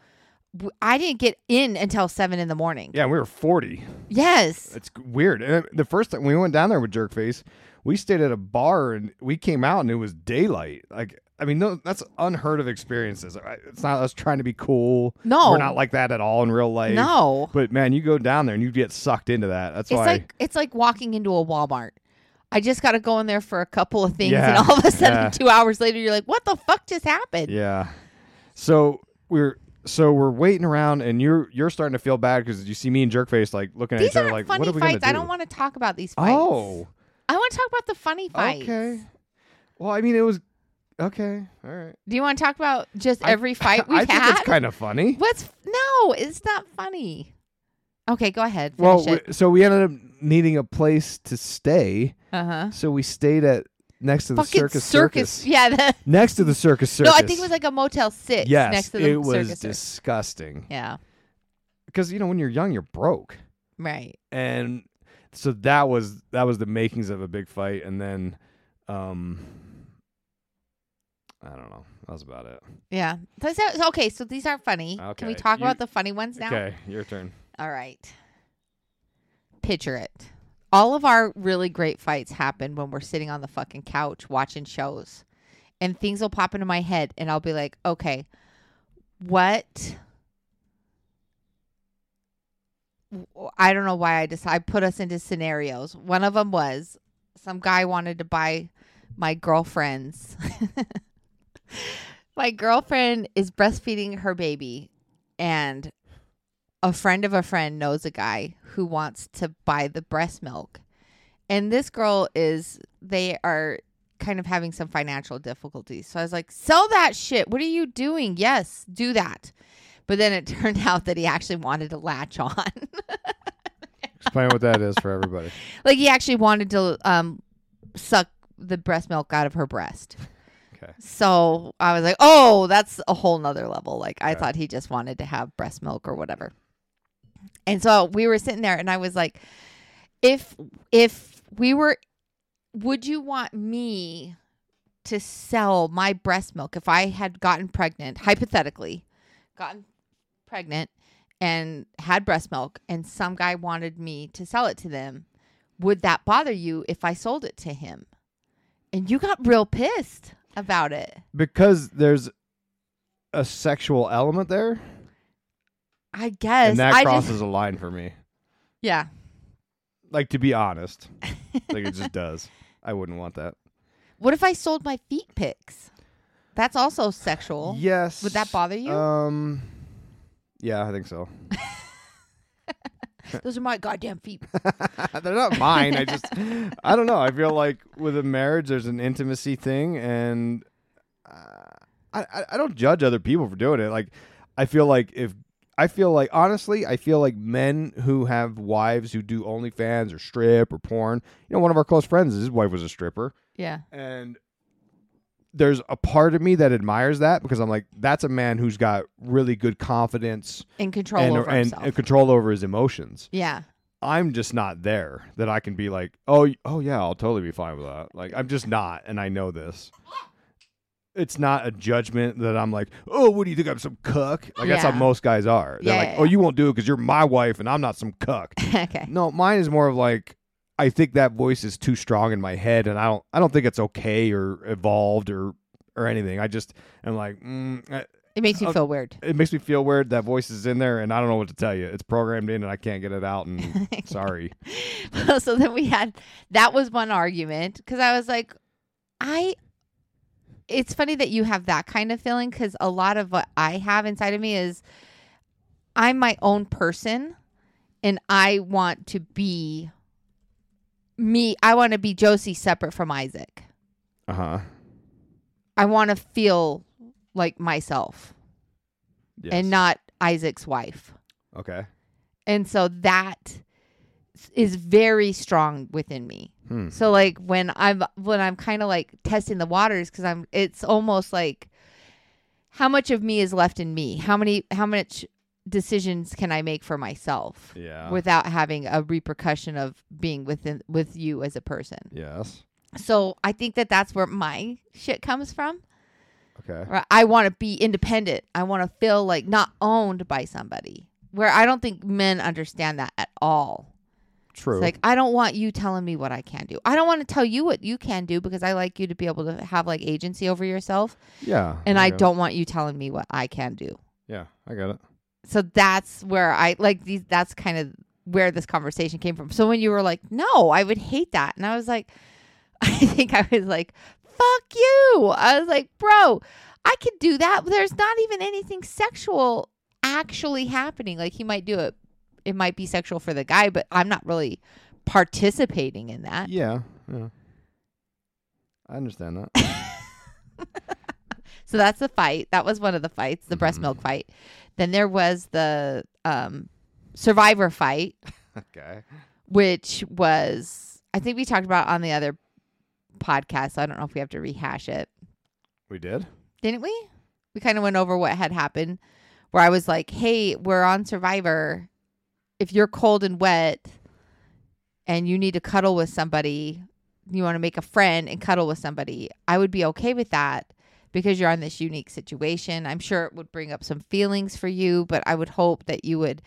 [SPEAKER 3] I didn't get in until seven in the morning.
[SPEAKER 2] Yeah, we were forty.
[SPEAKER 3] Yes.
[SPEAKER 2] It's weird. And the first time we went down there with Jerkface, we stayed at a bar and we came out and it was daylight. Like, I mean, no, that's unheard of experiences. It's not us trying to be cool.
[SPEAKER 3] No.
[SPEAKER 2] we're not like that at all in real life.
[SPEAKER 3] No.
[SPEAKER 2] but man, you go down there and you get sucked into that. That's
[SPEAKER 3] It's
[SPEAKER 2] why.
[SPEAKER 3] like it's like walking into a Walmart. I just got to go in there for a couple of things,
[SPEAKER 2] Yeah,
[SPEAKER 3] and all of a sudden,
[SPEAKER 2] yeah.
[SPEAKER 3] two hours later, you're like, "What the fuck just happened?"
[SPEAKER 2] Yeah. So we're so we're waiting around, and you're you're starting to feel bad because you see me and Jerkface like looking at each other like, what are we
[SPEAKER 3] fights.
[SPEAKER 2] gonna do?
[SPEAKER 3] I don't want to talk about these fights.
[SPEAKER 2] Oh,
[SPEAKER 3] I want to talk about the funny fights.
[SPEAKER 2] okay. Well, I mean, it was okay. All right.
[SPEAKER 3] Do you want to talk about just
[SPEAKER 2] I-
[SPEAKER 3] every fight we've
[SPEAKER 2] I think
[SPEAKER 3] had?
[SPEAKER 2] it's kind of funny.
[SPEAKER 3] What's no? It's not funny. Okay, go ahead.
[SPEAKER 2] Well, we, so we ended up needing a place to stay,
[SPEAKER 3] uh huh.
[SPEAKER 2] so we stayed at next to the
[SPEAKER 3] Fucking
[SPEAKER 2] circus,
[SPEAKER 3] circus. Yeah. The,
[SPEAKER 2] Next to the circus circus.
[SPEAKER 3] no, I think it was like a Motel Six.
[SPEAKER 2] yes,
[SPEAKER 3] next to the
[SPEAKER 2] it was
[SPEAKER 3] circus. circus.
[SPEAKER 2] disgusting.
[SPEAKER 3] Yeah.
[SPEAKER 2] Because you know when you're young, you're broke.
[SPEAKER 3] Right.
[SPEAKER 2] and so that was that was the makings of a big fight and then um i don't know that was about it
[SPEAKER 3] Yeah. Those are- okay, so these aren't funny. Can we
[SPEAKER 2] Okay,
[SPEAKER 3] talk
[SPEAKER 2] you-
[SPEAKER 3] about the funny ones now?
[SPEAKER 2] okay your turn
[SPEAKER 3] All right. Picture it. All of our really great fights happen when we're sitting on the fucking couch watching shows. And things will pop into my head and I'll be like, "Okay, what I don't know why I decided put us into scenarios. One of them was some guy wanted to buy my girlfriend's my girlfriend is breastfeeding her baby and a friend of a friend knows a guy who wants to buy the breast milk. And this girl is, they are kind of having some financial difficulties. So I was like, sell that shit. What are you doing? Yes, do that. But then it turned out that he actually wanted to latch on.
[SPEAKER 2] explain what that is for everybody
[SPEAKER 3] like he actually wanted to um, suck the breast milk out of her breast.
[SPEAKER 2] okay
[SPEAKER 3] So I was like, oh, that's a whole nother level. Like I
[SPEAKER 2] Okay.
[SPEAKER 3] thought he just wanted to have breast milk or whatever. And so we were sitting there and I was like, if if we were would you want me to sell my breast milk if I had gotten pregnant, hypothetically, gotten pregnant and had breast milk and some guy wanted me to sell it to them, would that bother you if I sold it to him? And you got real pissed about it.
[SPEAKER 2] Because there's a sexual element there,
[SPEAKER 3] I guess.
[SPEAKER 2] and that
[SPEAKER 3] I
[SPEAKER 2] crosses
[SPEAKER 3] just,
[SPEAKER 2] a line for me.
[SPEAKER 3] yeah.
[SPEAKER 2] Like to be honest, like it just does. I wouldn't want that.
[SPEAKER 3] What if I sold my feet pics? That's also sexual.
[SPEAKER 2] Yes.
[SPEAKER 3] Would that bother you?
[SPEAKER 2] Um. Yeah, I think so.
[SPEAKER 3] Those are my goddamn feet.
[SPEAKER 2] They're not mine. I just, I don't know. I feel like with a marriage, there's an intimacy thing, and uh, I, I, I don't judge other people for doing it. Like, I feel like if I feel like honestly, I feel like men who have wives who do OnlyFans or strip or porn. You know, one of our close friends, his wife was a stripper,
[SPEAKER 3] yeah.
[SPEAKER 2] and there's a part of me that admires that because I'm like, that's a man who's got really good confidence
[SPEAKER 3] In control
[SPEAKER 2] and,
[SPEAKER 3] over
[SPEAKER 2] and,
[SPEAKER 3] himself.
[SPEAKER 2] and control over his emotions.
[SPEAKER 3] yeah.
[SPEAKER 2] I'm just not there that I can be like, oh, oh yeah, I'll totally be fine with that. Like I'm just not, and I know this. It's not a judgment that I'm like, oh, what do you think I'm some cuck? Like that's how most guys are. They're
[SPEAKER 3] Yeah,
[SPEAKER 2] like,
[SPEAKER 3] yeah,
[SPEAKER 2] oh,
[SPEAKER 3] yeah.
[SPEAKER 2] you won't do it because you're my wife and I'm not some cuck.
[SPEAKER 3] okay.
[SPEAKER 2] no, mine is more of like, I think that voice is too strong in my head, and I don't, I don't think it's okay or evolved or or anything. I just am like, mm, I-
[SPEAKER 3] It makes me
[SPEAKER 2] Uh,
[SPEAKER 3] feel weird.
[SPEAKER 2] it makes me feel weird. That voice is in there, and I don't know what to tell you. It's programmed in, and I can't get it out. And sorry.
[SPEAKER 3] so then we had that was one argument because I was like, I. It's funny that you have that kind of feeling because a lot of what I have inside of me is I'm my own person and I want to be me. I want to be Josie separate from Isaac.
[SPEAKER 2] Uh huh.
[SPEAKER 3] I want to feel like myself
[SPEAKER 2] Yes.
[SPEAKER 3] and not Isaac's wife.
[SPEAKER 2] Okay.
[SPEAKER 3] And so that is very strong within me.
[SPEAKER 2] Hmm.
[SPEAKER 3] So like when I'm when I'm kind of like testing the waters cuz I'm it's almost like how much of me is left in me? How many how much decisions can I make for myself
[SPEAKER 2] Yeah.
[SPEAKER 3] without having a repercussion of being within with you as a person?
[SPEAKER 2] yes.
[SPEAKER 3] So I think that that's where my shit comes from.
[SPEAKER 2] Okay.
[SPEAKER 3] Right? I want to be independent. I want to feel like not owned by somebody. Where I don't think men understand that at all.
[SPEAKER 2] True.
[SPEAKER 3] It's like I don't want you telling me what I can do. I don't want to tell you what you can do because I like you to be able to have like agency over yourself,
[SPEAKER 2] yeah.
[SPEAKER 3] and I
[SPEAKER 2] it.
[SPEAKER 3] don't want you telling me what I can do.
[SPEAKER 2] Yeah, I got it.
[SPEAKER 3] So that's where I like these. That's kind of where this conversation came from. So when you were like, "No, I would hate that," and I was like, I think I was like, "Fuck you!" I was like, "Bro, I could do that. There's not even anything sexual actually happening. Like he might do it. It might be sexual for the guy, but I'm not really participating in that."
[SPEAKER 2] Yeah. Yeah. I understand that.
[SPEAKER 3] So that's the fight. That was one of the fights, the breast mm-hmm. milk fight. Then there was the um, survivor fight,
[SPEAKER 2] okay.
[SPEAKER 3] which was I think we talked about on the other podcast. So I don't know if we have to rehash it.
[SPEAKER 2] We did.
[SPEAKER 3] Didn't we? We kind of went over what had happened where I was like, "Hey, we're on Survivor. If you're cold and wet and you need to cuddle with somebody, you want to make a friend and cuddle with somebody, I would be okay with that." Because you're on this unique situation. I'm sure it would bring up some feelings for you, but I would hope that you would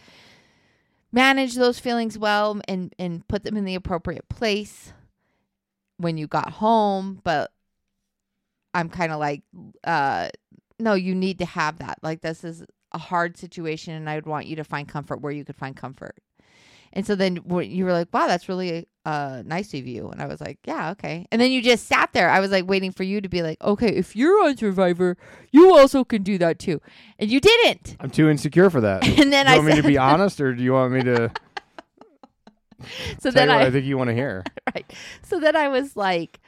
[SPEAKER 3] manage those feelings well and and put them in the appropriate place when you got home but i'm kind of like uh no you need to have that like this is a hard situation and i would want you to find comfort where you could find comfort and so then you were like wow that's really uh nice of you and i was like yeah okay and then you just sat there i was like waiting for you to be like okay if you're on survivor you also can do that too and you didn't
[SPEAKER 2] I'm too insecure for that.
[SPEAKER 3] And then
[SPEAKER 2] you
[SPEAKER 3] I
[SPEAKER 2] want me to be honest, or do you want me to
[SPEAKER 3] so then I,
[SPEAKER 2] I think you want to hear?
[SPEAKER 3] right. So then I was like,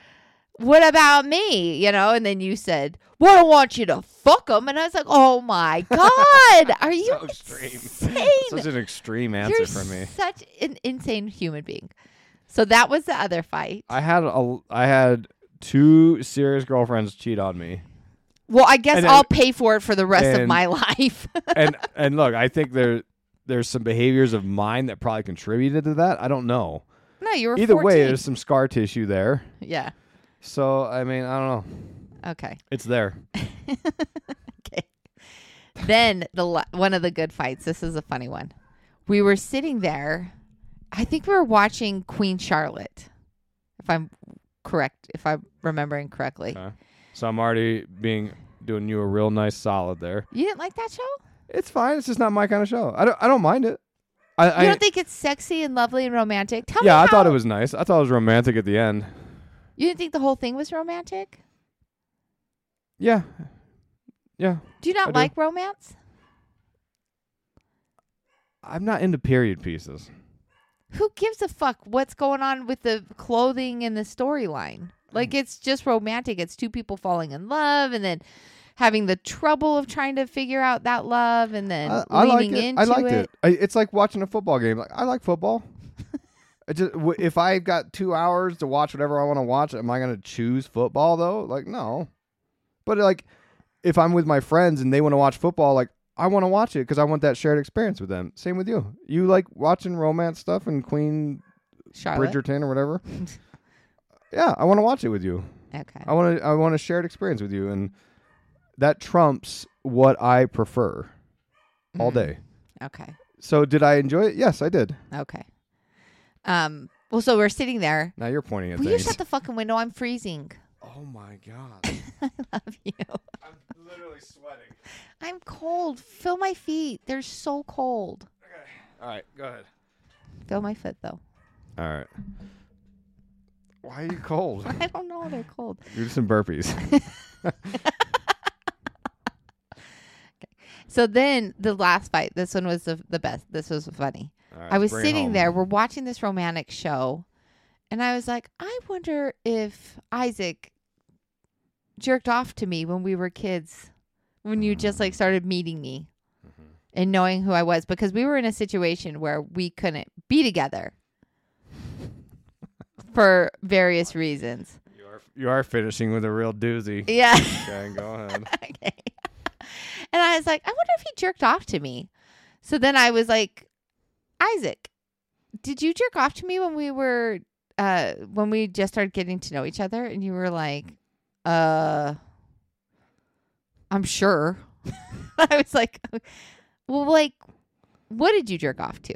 [SPEAKER 3] what about me? You know, and then you said, well, I want you to fuck them. And I was like, oh my God, are you
[SPEAKER 2] So extreme.
[SPEAKER 3] insane?
[SPEAKER 2] Such an extreme answer
[SPEAKER 3] You're
[SPEAKER 2] from me.
[SPEAKER 3] such an insane human being. So that was the other fight.
[SPEAKER 2] I had a I had two serious girlfriends cheat on me.
[SPEAKER 3] Well, I guess
[SPEAKER 2] And
[SPEAKER 3] I'll pay for it for the rest of
[SPEAKER 2] and-
[SPEAKER 3] my life.
[SPEAKER 2] and and look, I think there there's some behaviors of mine that probably contributed to that. I don't know.
[SPEAKER 3] No, you were
[SPEAKER 2] Either way, there's some scar tissue there.
[SPEAKER 3] Yeah.
[SPEAKER 2] So I mean, I don't know.
[SPEAKER 3] Okay.
[SPEAKER 2] It's there. Okay.
[SPEAKER 3] Then the la- one of the good fights. This is a funny one. We were sitting there. I think we were watching Queen Charlotte, if I'm correct, if I'm remembering correctly.
[SPEAKER 2] Okay. So I'm already being doing you a real nice solid there.
[SPEAKER 3] You didn't like that show?
[SPEAKER 2] It's fine. It's just not my kind of show. I don't. I don't mind it. I,
[SPEAKER 3] You
[SPEAKER 2] I
[SPEAKER 3] don't think it's sexy and lovely and romantic? Tell
[SPEAKER 2] yeah,
[SPEAKER 3] me
[SPEAKER 2] I thought it was nice. I thought it was romantic at the end.
[SPEAKER 3] You didn't think the whole thing was romantic?
[SPEAKER 2] Yeah, yeah.
[SPEAKER 3] Do you not
[SPEAKER 2] I do.
[SPEAKER 3] like romance?
[SPEAKER 2] I'm not into period pieces.
[SPEAKER 3] Who gives a fuck what's going on with the clothing and the storyline? Like mm. it's just romantic. It's two people falling in love and then having the trouble of trying to figure out that love and then
[SPEAKER 2] I, I like it.
[SPEAKER 3] into
[SPEAKER 2] I liked
[SPEAKER 3] it.
[SPEAKER 2] it. I, it's like watching a football game. Like I like football. I just w- if I've got two hours to watch whatever I want to watch, am I going to choose football though? Like no. But like, if I'm with my friends and they want to watch football, like I want to watch it because I want that shared experience with them. Same with you. You like watching romance stuff and Queen
[SPEAKER 3] Charlotte?
[SPEAKER 2] Bridgerton or whatever. yeah, I want to watch it with you.
[SPEAKER 3] Okay.
[SPEAKER 2] I want to. I want a shared experience with you, and that trumps what I prefer all
[SPEAKER 3] Mhm.
[SPEAKER 2] day.
[SPEAKER 3] Okay.
[SPEAKER 2] So did I enjoy it? Yes, I did.
[SPEAKER 3] Okay. Um. Well, so we're sitting there.
[SPEAKER 2] Now you're pointing at
[SPEAKER 3] Will you
[SPEAKER 2] things.
[SPEAKER 3] shut the fucking window? I'm freezing.
[SPEAKER 2] oh my god!
[SPEAKER 3] I love you.
[SPEAKER 2] I'm sweating.
[SPEAKER 3] I'm cold. Feel my feet. They're so cold. Okay.
[SPEAKER 2] All right, go ahead.
[SPEAKER 3] Feel my foot though.
[SPEAKER 2] All right. Why are you cold?
[SPEAKER 3] I don't know. They're cold.
[SPEAKER 2] Do some burpees.
[SPEAKER 3] So then the last fight, this one was the, the best. This was funny.
[SPEAKER 2] All right,
[SPEAKER 3] I was sitting
[SPEAKER 2] home.
[SPEAKER 3] there, we're watching this romantic show, and I was like, I wonder if Isaac jerked off to me when we were kids, when you just like started meeting me
[SPEAKER 2] Mm-hmm.
[SPEAKER 3] and knowing who I was, because we were in a situation where we couldn't be together for various reasons.
[SPEAKER 2] You are finishing with a real doozy.
[SPEAKER 3] Yeah.
[SPEAKER 2] Okay, go ahead.
[SPEAKER 3] okay. And I was like, I wonder if he jerked off to me. So then I was like, Isaac, did you jerk off to me when we were uh when we just started getting to know each other? And you were like, uh I'm sure. I was like, well, like, what did you jerk off to?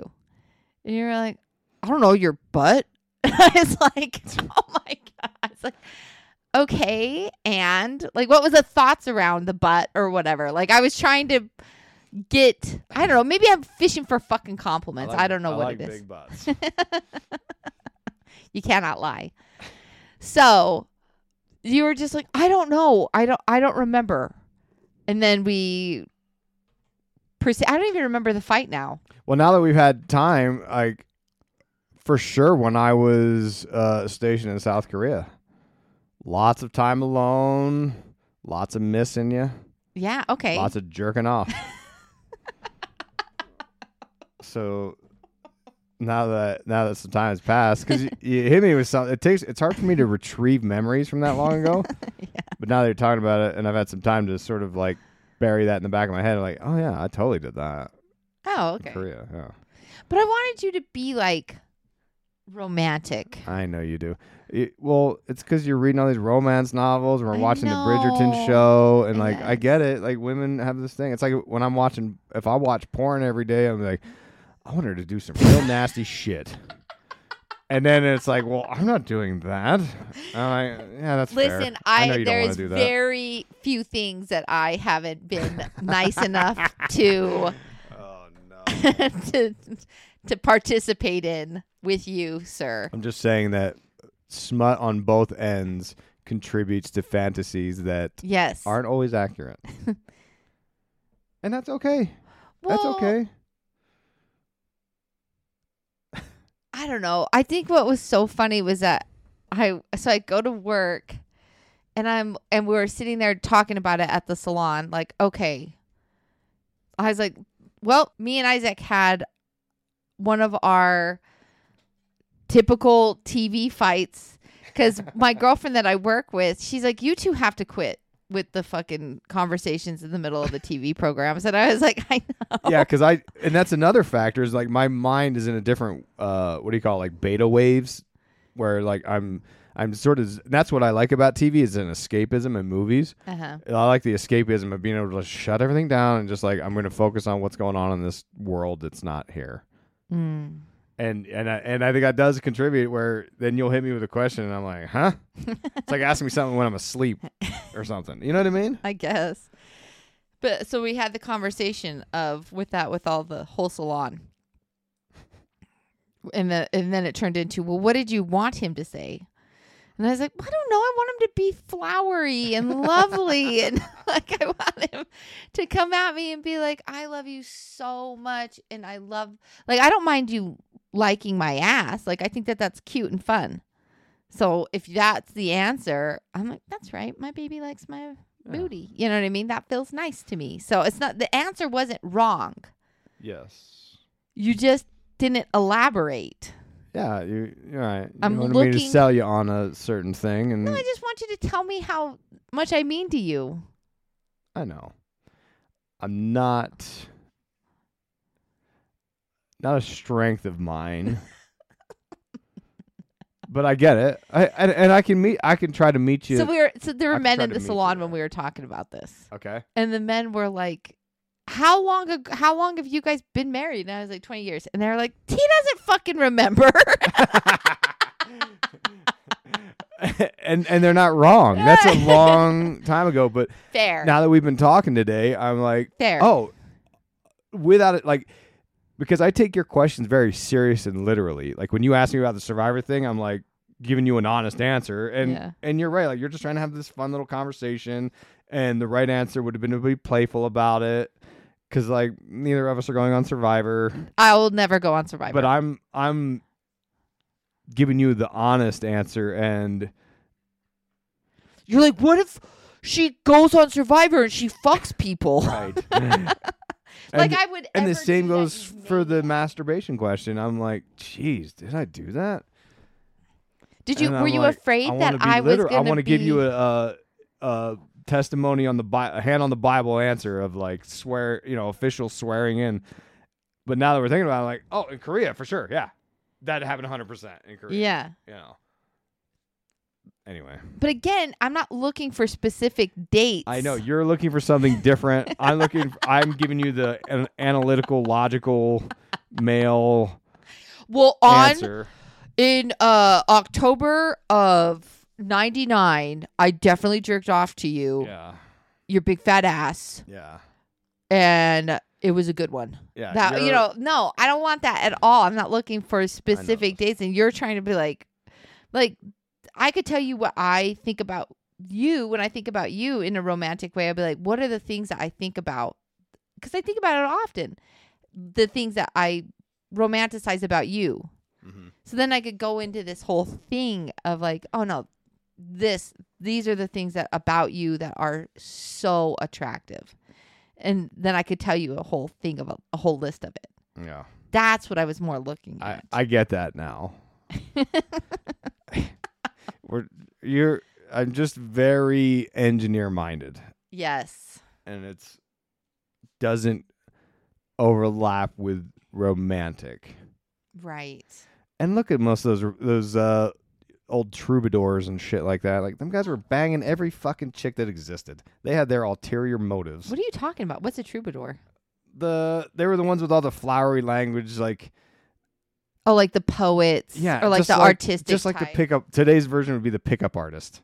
[SPEAKER 3] And you were like, I don't know, your butt. I was like, oh my god. I was like, okay, and like, what was the thoughts around the butt or whatever? Like, I was trying to get, I don't know, maybe I'm fishing for fucking compliments. I,
[SPEAKER 2] like-
[SPEAKER 3] don't know
[SPEAKER 2] I
[SPEAKER 3] what
[SPEAKER 2] like
[SPEAKER 3] it is.
[SPEAKER 2] big butts.
[SPEAKER 3] you cannot lie. So you were just like, I don't know, I don't, I don't remember. And then we, proceed. I don't even remember the fight now.
[SPEAKER 2] Well, now that we've had time, like for sure, when I was uh, stationed in South Korea, lots of time alone, lots of missing you,
[SPEAKER 3] Yeah. Okay.
[SPEAKER 2] lots of jerking off. so now that now that some time has passed, because you, you hit me with something, it takes it's hard for me to retrieve memories from that long ago. But now that you're talking about it, and I've had some time to sort of like bury that in the back of my head, like, oh yeah, I totally did that.
[SPEAKER 3] oh,
[SPEAKER 2] in
[SPEAKER 3] okay.
[SPEAKER 2] Korea, yeah.
[SPEAKER 3] But I wanted you to be like romantic.
[SPEAKER 2] I know you do. It- well, it's because you're reading all these romance novels, and we're
[SPEAKER 3] I
[SPEAKER 2] watching the. Bridgerton show, and like I get it. Like women have this thing. It's like when I'm watching, if I watch porn every day, I'm like, I want her to do some real nasty shit. And then it's like, well, I'm not doing that. I'm yeah, that's fair.
[SPEAKER 3] Listen,
[SPEAKER 2] I,
[SPEAKER 3] I,
[SPEAKER 2] know you don't
[SPEAKER 3] there
[SPEAKER 2] want
[SPEAKER 3] is
[SPEAKER 2] to do that.
[SPEAKER 3] very few things that I haven't been nice enough to
[SPEAKER 2] Oh, no.
[SPEAKER 3] to to participate in with you, sir.
[SPEAKER 2] I'm just saying that smut on both ends contributes to fantasies that
[SPEAKER 3] Yes.
[SPEAKER 2] aren't always accurate. and that's okay. that's okay.
[SPEAKER 3] I don't know. I think what was so funny was that I so I go to work and I'm and we were sitting there talking about it at the salon like okay. I was like, well, me and Isaac had one of our typical TV fights cuz my girlfriend that I work with, she's like you two have to quit with the fucking conversations in the middle of the TV programs, and I was like, I know.
[SPEAKER 2] Yeah, because I and that's another factor is like my mind is in a different uh what do you call it, like beta waves, where like I'm I'm sort of that's what I like about TV is an escapism in movies.
[SPEAKER 3] Uh-huh.
[SPEAKER 2] I like the escapism of being able to shut everything down and just like I'm going to focus on what's going on in this world that's not here.
[SPEAKER 3] Mm.
[SPEAKER 2] And and I, and I think that does contribute where then you'll hit me with a question and I'm like, huh? it's like asking me something when I'm asleep or something. You know what I mean?
[SPEAKER 3] I guess. But so we had the conversation of with that with all the whole salon. And the and then it turned into, well, what did you want him to say? And I was like, I don't know. I want him to be flowery and lovely. and like, I want him to come at me and be like, I love you so much. And I love, like, I don't mind you liking my ass. Like, I think that that's cute and fun. So if that's the answer, I'm like, that's right. My baby likes my booty. You know what I mean? That feels nice to me. So it's not, the answer wasn't wrong.
[SPEAKER 2] Yes.
[SPEAKER 3] You just didn't elaborate.
[SPEAKER 2] Yeah, you, you're right. You
[SPEAKER 3] I'm
[SPEAKER 2] wanted me to sell you on a certain thing, and
[SPEAKER 3] No, I just want you to tell me how much I mean to you.
[SPEAKER 2] I know. I'm not not a strength of mine. but I get it. I and, and I can meet I can try to meet you.
[SPEAKER 3] So we were so there were
[SPEAKER 2] I
[SPEAKER 3] men in the salon when we were talking about this.
[SPEAKER 2] Okay.
[SPEAKER 3] And the men were like, "How long ag- how long have you guys been married?" And I was like, "20 years." And they were like, "He doesn't fucking remember."
[SPEAKER 2] and and they're not wrong. That's a long time ago, but
[SPEAKER 3] Fair.
[SPEAKER 2] now that we've been talking today, I'm like,
[SPEAKER 3] Fair.
[SPEAKER 2] oh, without it, like, because I take your questions very serious and literally. Like when you ask me about the survivor thing, I'm like giving you an honest answer, and
[SPEAKER 3] Yeah.
[SPEAKER 2] and you're right. Like you're just trying to have this fun little conversation, and the right answer would have been to be playful about it, because like neither of us are going on Survivor,
[SPEAKER 3] I will never go on Survivor.
[SPEAKER 2] but I'm I'm giving you the honest answer, and
[SPEAKER 3] You're like, "What if she goes on Survivor and she fucks people?"
[SPEAKER 2] right.
[SPEAKER 3] Like
[SPEAKER 2] And-
[SPEAKER 3] I would
[SPEAKER 2] And the same goes for the masturbation question. I'm like, geez, did I do that?
[SPEAKER 3] Did you
[SPEAKER 2] And
[SPEAKER 3] were
[SPEAKER 2] I'm
[SPEAKER 3] you
[SPEAKER 2] like,
[SPEAKER 3] afraid
[SPEAKER 2] I
[SPEAKER 3] that I was
[SPEAKER 2] I want to give you a, a, a testimony on the Bi- a hand on the Bible answer of like swear, you know, official swearing in. But now that we're thinking about, it, I'm like, oh, in Korea for sure, yeah, that happened 100 percent in Korea.
[SPEAKER 3] Yeah.
[SPEAKER 2] you know. Anyway,
[SPEAKER 3] But again, I'm not looking for specific dates.
[SPEAKER 2] I know you're looking for something different. I'm looking. I'm giving you the an analytical, logical, male
[SPEAKER 3] Well, on
[SPEAKER 2] answer.
[SPEAKER 3] in uh October of 99, I definitely jerked off to you.
[SPEAKER 2] Yeah.
[SPEAKER 3] Your big fat ass.
[SPEAKER 2] Yeah.
[SPEAKER 3] And it was a good one.
[SPEAKER 2] Yeah,
[SPEAKER 3] That you know, no, I don't want that at all. I'm not looking for specific dates and you're trying to be like like I could tell you what I think about you when I think about you in a romantic way. I'd be like, what are the things that I think about? Because I think about it often. The things that I romanticize about you.
[SPEAKER 2] Mm-hmm.
[SPEAKER 3] So then I could go into this whole thing of like, oh no, this these are the things that about you that are so attractive. And then I could tell you a whole thing of a, a whole list of it.
[SPEAKER 2] Yeah.
[SPEAKER 3] That's what I was more looking
[SPEAKER 2] I,
[SPEAKER 3] at.
[SPEAKER 2] I get that now. We're you're I'm just very engineer minded
[SPEAKER 3] yes.
[SPEAKER 2] and it's doesn't overlap with romantic.
[SPEAKER 3] Right.
[SPEAKER 2] And look at most of those those uh old troubadours and shit like that. Like them guys were banging every fucking chick that existed. They had their ulterior motives.
[SPEAKER 3] What are you talking about? What's a troubadour?
[SPEAKER 2] The they were the ones with all the flowery language like
[SPEAKER 3] Oh, like the poets.
[SPEAKER 2] Yeah,
[SPEAKER 3] Or like
[SPEAKER 2] just
[SPEAKER 3] the artistic.
[SPEAKER 2] just like
[SPEAKER 3] type.
[SPEAKER 2] the pickup. Today's version would be the pickup artist.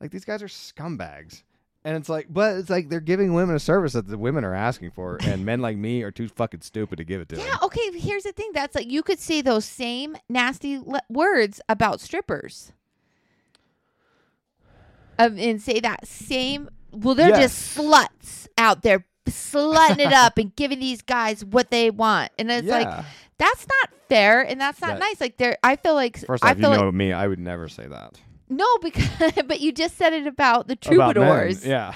[SPEAKER 2] Like these guys are scumbags, and it's like, but it's like they're giving women a service that the women are asking for, and men like me are too fucking stupid to give it to them.
[SPEAKER 3] Yeah, okay, here's the thing. That's like you could say those same nasty le- words about strippers. Um, and say that same well they're just sluts out there slutting it up and giving these guys what they want. And it's
[SPEAKER 2] Yeah.
[SPEAKER 3] like that's not fair and that's not
[SPEAKER 2] That-
[SPEAKER 3] nice. Like there I feel like
[SPEAKER 2] First
[SPEAKER 3] I
[SPEAKER 2] off, you know
[SPEAKER 3] like
[SPEAKER 2] me, I would never say that.
[SPEAKER 3] no because but you just said it about the
[SPEAKER 2] About
[SPEAKER 3] troubadours.
[SPEAKER 2] Yeah.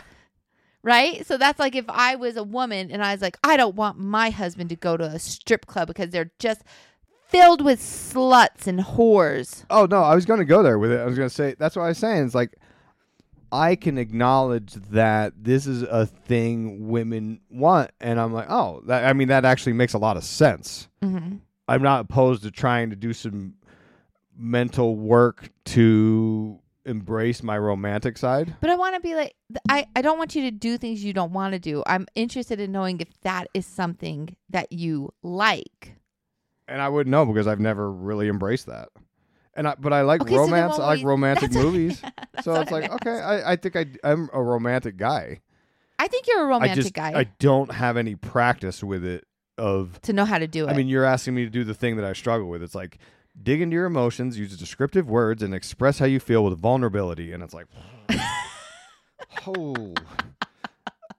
[SPEAKER 3] Right? So that's like if I was a woman and I was like, I don't want my husband to go to a strip club because they're just filled with sluts and whores.
[SPEAKER 2] Oh no, I was going to go there with it. I was going to say that's what I was saying. It's like I can acknowledge that this is a thing women want, and I'm like, oh, that, I mean, that actually makes a lot of sense.
[SPEAKER 3] hmm
[SPEAKER 2] I'm not opposed to trying to do some mental work to embrace my romantic side.
[SPEAKER 3] But I want to be like, I, I don't want you to do things you don't want to do. I'm interested in knowing if that is something that you like.
[SPEAKER 2] And I wouldn't know because I've never really embraced that. And I, but I like
[SPEAKER 3] Okay,
[SPEAKER 2] romance.
[SPEAKER 3] what
[SPEAKER 2] I like
[SPEAKER 3] we-
[SPEAKER 2] romantic
[SPEAKER 3] that's what-
[SPEAKER 2] movies. so it's
[SPEAKER 3] I
[SPEAKER 2] like,
[SPEAKER 3] meant.
[SPEAKER 2] okay, I, I think I, I'm a romantic guy.
[SPEAKER 3] I think you're a romantic
[SPEAKER 2] I just,
[SPEAKER 3] guy
[SPEAKER 2] I don't have any practice with it. Of,
[SPEAKER 3] to know how to do it.
[SPEAKER 2] I mean, you're asking me to do the thing that I struggle with. It's like dig into your emotions, use descriptive words, and express how you feel with vulnerability. And it's like, oh,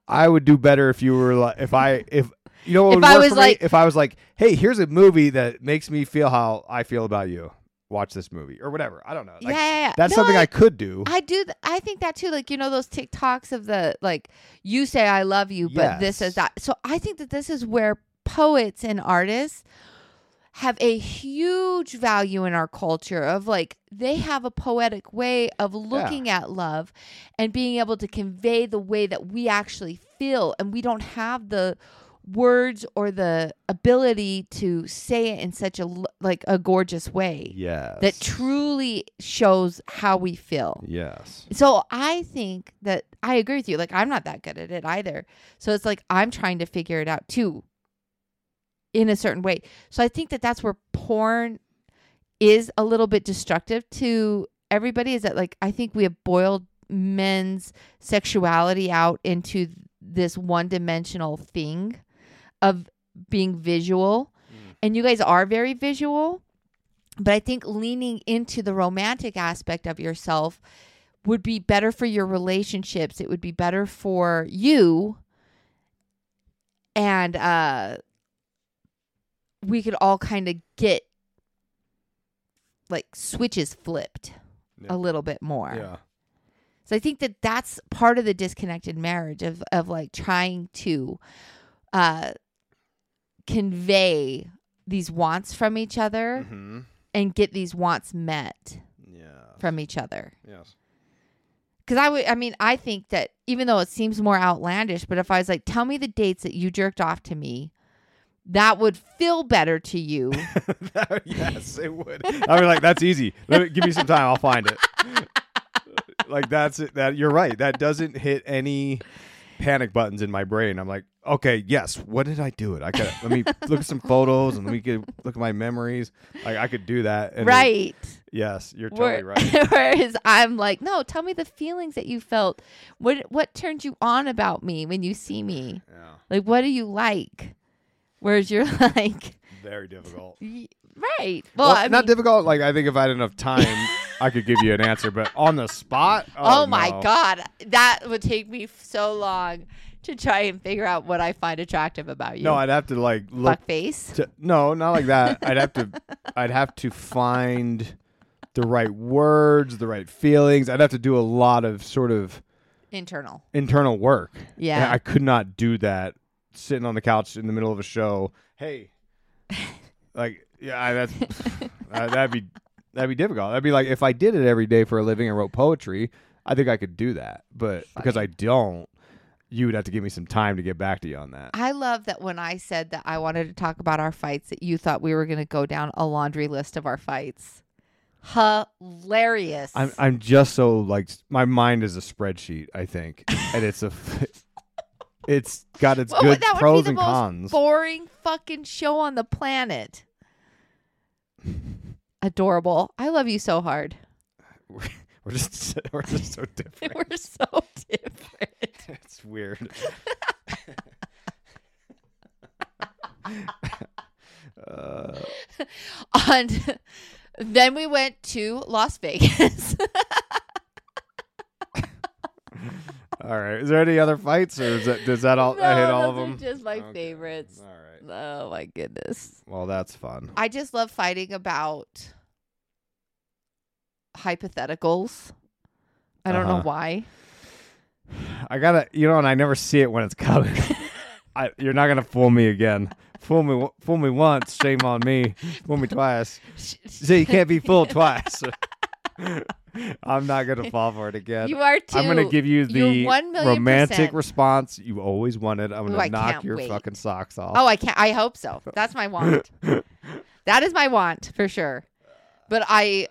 [SPEAKER 2] I would do better if you were like, if I, if you know, what
[SPEAKER 3] If I was
[SPEAKER 2] for me?
[SPEAKER 3] like-
[SPEAKER 2] if I was like, hey, here's a movie that makes me feel how I feel about you. Watch this movie or whatever. I don't know. Like,
[SPEAKER 3] yeah, yeah, yeah.
[SPEAKER 2] That's
[SPEAKER 3] No,
[SPEAKER 2] something I, could do.
[SPEAKER 3] I do. Th- I think that too. Like you know those TikToks of the like you say I love you, but this is that. So I think that this is where poets and artists have a huge value in our culture of like they have a poetic way of looking at love and being able to convey the way that we actually feel and we don't have the words or the ability to say it in such a like a gorgeous way
[SPEAKER 2] yes.
[SPEAKER 3] that truly shows how we feel.
[SPEAKER 2] Yes.
[SPEAKER 3] So I think that I agree with you. Like I'm not that good at it either. So it's like I'm trying to figure it out too in a certain way. So I think that that's where porn is a little bit destructive to everybody is that like I think we have boiled men's sexuality out into this one-dimensional thing of being visual. And you guys are very visual, but I think leaning into the romantic aspect of yourself would be better for your relationships. It would be better for you. And uh we could all kind of get like switches flipped
[SPEAKER 2] Yeah.
[SPEAKER 3] a little bit more.
[SPEAKER 2] Yeah.
[SPEAKER 3] So I think that that's part of the disconnected marriage of of like trying to uh convey these wants from each other
[SPEAKER 2] Mm-hmm.
[SPEAKER 3] and get these wants met
[SPEAKER 2] Yeah.
[SPEAKER 3] from each other.
[SPEAKER 2] Yes.
[SPEAKER 3] Cuz I would I mean I think that even though it seems more outlandish, but if I was like tell me the dates that you jerked off to me, that would feel better to you.
[SPEAKER 2] yes, it would. I mean, like that's easy. Let me give me some time. I'll find it. like that's it. That you're right. That doesn't hit any panic buttons in my brain. I'm like, okay, yes. What did I do it? I could let me look at some photos and let me get, look at my memories. Like I could do that.
[SPEAKER 3] Right.
[SPEAKER 2] yes, you're totally
[SPEAKER 3] Where-
[SPEAKER 2] right.
[SPEAKER 3] Whereas I'm like, no, tell me the feelings that you felt. What what turned you on about me when you see me?
[SPEAKER 2] Yeah,
[SPEAKER 3] Like, what do you like? Whereas you're like,
[SPEAKER 2] very difficult.
[SPEAKER 3] y- right? Well,
[SPEAKER 2] Well,
[SPEAKER 3] I
[SPEAKER 2] not
[SPEAKER 3] mean,
[SPEAKER 2] difficult. Like I think if I had enough time, I could give you an answer. But on the spot, oh,
[SPEAKER 3] oh, my
[SPEAKER 2] no.
[SPEAKER 3] god, that would take me so long to try and figure out what I find attractive about you.
[SPEAKER 2] No, I'd have to like look
[SPEAKER 3] fuck face.
[SPEAKER 2] to, no, not like that. I'd have to I'd have to find the right words, the right feelings. I'd have to do a lot of sort of
[SPEAKER 3] Internal.
[SPEAKER 2] internal work.
[SPEAKER 3] Yeah.
[SPEAKER 2] And I could not do that sitting on the couch in the middle of a show. Hey. like yeah, I- that's uh, that'd be that'd be difficult. That'd be like if I did it every day for a living and wrote poetry, I think I could do that. But because I don't, you would have to give me some time to get back to you on that.
[SPEAKER 3] I love that when I said that I wanted to talk about our fights, that you thought we were going to go down a laundry list of our fights. Hilarious.
[SPEAKER 2] I'm I'm just so like my mind is a spreadsheet. I think, and it's a, it's got its
[SPEAKER 3] Well,
[SPEAKER 2] good pros and
[SPEAKER 3] most
[SPEAKER 2] cons.
[SPEAKER 3] boring fucking show on the planet. Adorable. I love you so hard.
[SPEAKER 2] we're just we're just so different.
[SPEAKER 3] We're so different.
[SPEAKER 2] it's weird. uh,
[SPEAKER 3] and then we went to Las Vegas.
[SPEAKER 2] All right. Is there any other fights, or is that does that all
[SPEAKER 3] no,
[SPEAKER 2] I hit all of
[SPEAKER 3] those are
[SPEAKER 2] them?
[SPEAKER 3] just my
[SPEAKER 2] Okay.
[SPEAKER 3] favorites.
[SPEAKER 2] All right.
[SPEAKER 3] Oh my goodness.
[SPEAKER 2] Well, that's fun.
[SPEAKER 3] I just love fighting about hypotheticals. I don't know
[SPEAKER 2] Uh-huh.
[SPEAKER 3] why.
[SPEAKER 2] I gotta, you know, and I never see it when it's coming. I, you're not gonna fool me again. Fool me, fool me once, shame on me. Fool me twice. So you can't be fooled twice. I'm not gonna fall for it again.
[SPEAKER 3] You are too.
[SPEAKER 2] I'm gonna give you the romantic
[SPEAKER 3] percent.
[SPEAKER 2] response you always wanted. I'm gonna
[SPEAKER 3] I
[SPEAKER 2] knock your
[SPEAKER 3] wait.
[SPEAKER 2] fucking socks off.
[SPEAKER 3] Oh, I can't. I hope so. That's my want. that is my want for sure. But I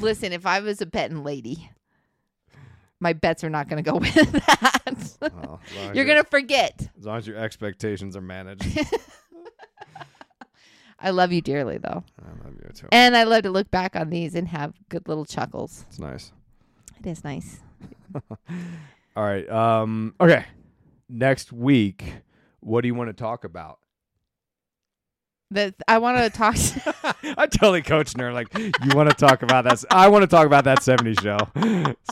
[SPEAKER 3] listen. If I was a betting lady, my bets are not going to go with that.
[SPEAKER 2] Oh, as long as
[SPEAKER 3] You're going to forget.
[SPEAKER 2] as long as your expectations are managed.
[SPEAKER 3] I love you dearly, though,
[SPEAKER 2] I love you too.
[SPEAKER 3] and I love to look back on these and have good little chuckles.
[SPEAKER 2] It's nice.
[SPEAKER 3] It is nice.
[SPEAKER 2] All right. Um. Okay. Next week, what do you want to talk about?
[SPEAKER 3] That I want to talk.
[SPEAKER 2] I totally coached her. Like, you want to talk about that? I want to talk about that 70 show.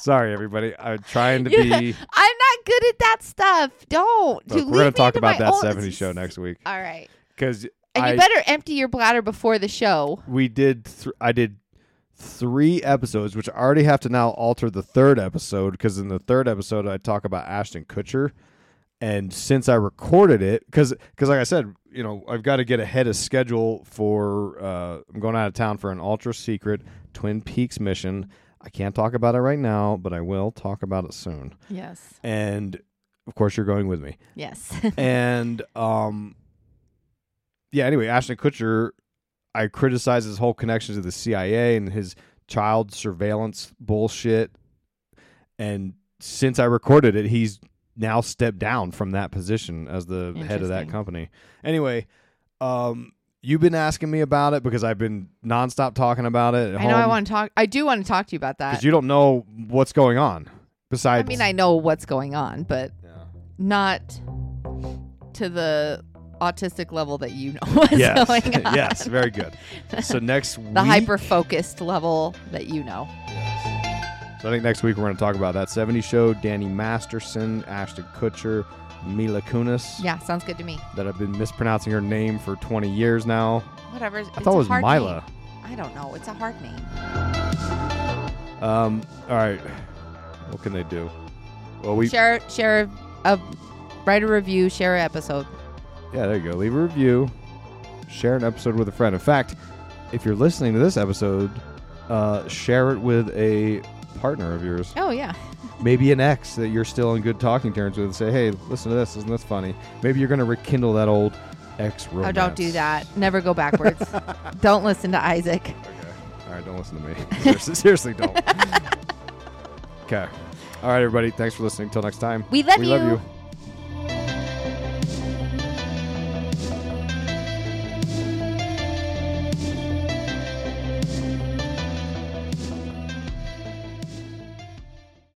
[SPEAKER 2] Sorry, everybody. I'm trying to be.
[SPEAKER 3] I'm not good at that stuff. Don't.
[SPEAKER 2] Look, we're gonna talk about that
[SPEAKER 3] own-
[SPEAKER 2] 70 show next week
[SPEAKER 3] All right.
[SPEAKER 2] because
[SPEAKER 3] And
[SPEAKER 2] I
[SPEAKER 3] you better empty your bladder before the show.
[SPEAKER 2] we did. Th- I did three episodes, which I already have to now alter the third episode because in the third episode I talk about Ashton Kutcher, and since I recorded it, because because like I said, you know I've got to get ahead of schedule for uh, I'm going out of town for an ultra secret Twin Peaks mission. I can't talk about it right now, but I will talk about it soon.
[SPEAKER 3] Yes.
[SPEAKER 2] And of course, you're going with me.
[SPEAKER 3] Yes.
[SPEAKER 2] and um yeah anyway ashton kutcher i criticize his whole connection to the cia and his child surveillance bullshit and since i recorded it he's now stepped down from that position as the head of that company anyway um you've been asking me about it because i've been nonstop talking about it
[SPEAKER 3] I know I want to talk. I do want to talk to you about that.
[SPEAKER 2] because you don't know what's going on Besides, I
[SPEAKER 3] mean, I know what's going on, but not to the autistic level that you know what's
[SPEAKER 2] yes
[SPEAKER 3] going on.
[SPEAKER 2] yes very good so next
[SPEAKER 3] The
[SPEAKER 2] week
[SPEAKER 3] hyper focused level that you know.
[SPEAKER 2] So I think next week we're going to talk about that 70 show, Danny Masterson, Ashton Kutcher, Mila Kunis.
[SPEAKER 3] Yeah, sounds good to me.
[SPEAKER 2] That I've been mispronouncing her name for 20 years now.
[SPEAKER 3] Whatever.
[SPEAKER 2] I thought it was Mila.
[SPEAKER 3] I don't know. It's a hard name.
[SPEAKER 2] Um, all right. What can they do? Well, we
[SPEAKER 3] share share a write a review, share an episode.
[SPEAKER 2] Yeah, there you go. Leave a review, share an episode with a friend. In fact, if you're listening to this episode, uh, share it with a partner of yours.
[SPEAKER 3] Oh yeah.
[SPEAKER 2] maybe an ex that you're still in good talking terms with. And say, hey, listen to this. Isn't this funny? Maybe you're going to rekindle that old ex romance.
[SPEAKER 3] Oh, don't do that. Never go backwards. don't listen to Isaac. Okay.
[SPEAKER 2] All right, don't listen to me. seriously, seriously, don't. okay. All right, everybody. Thanks for listening. Till next time.
[SPEAKER 3] We love
[SPEAKER 2] we love
[SPEAKER 3] you.
[SPEAKER 2] you.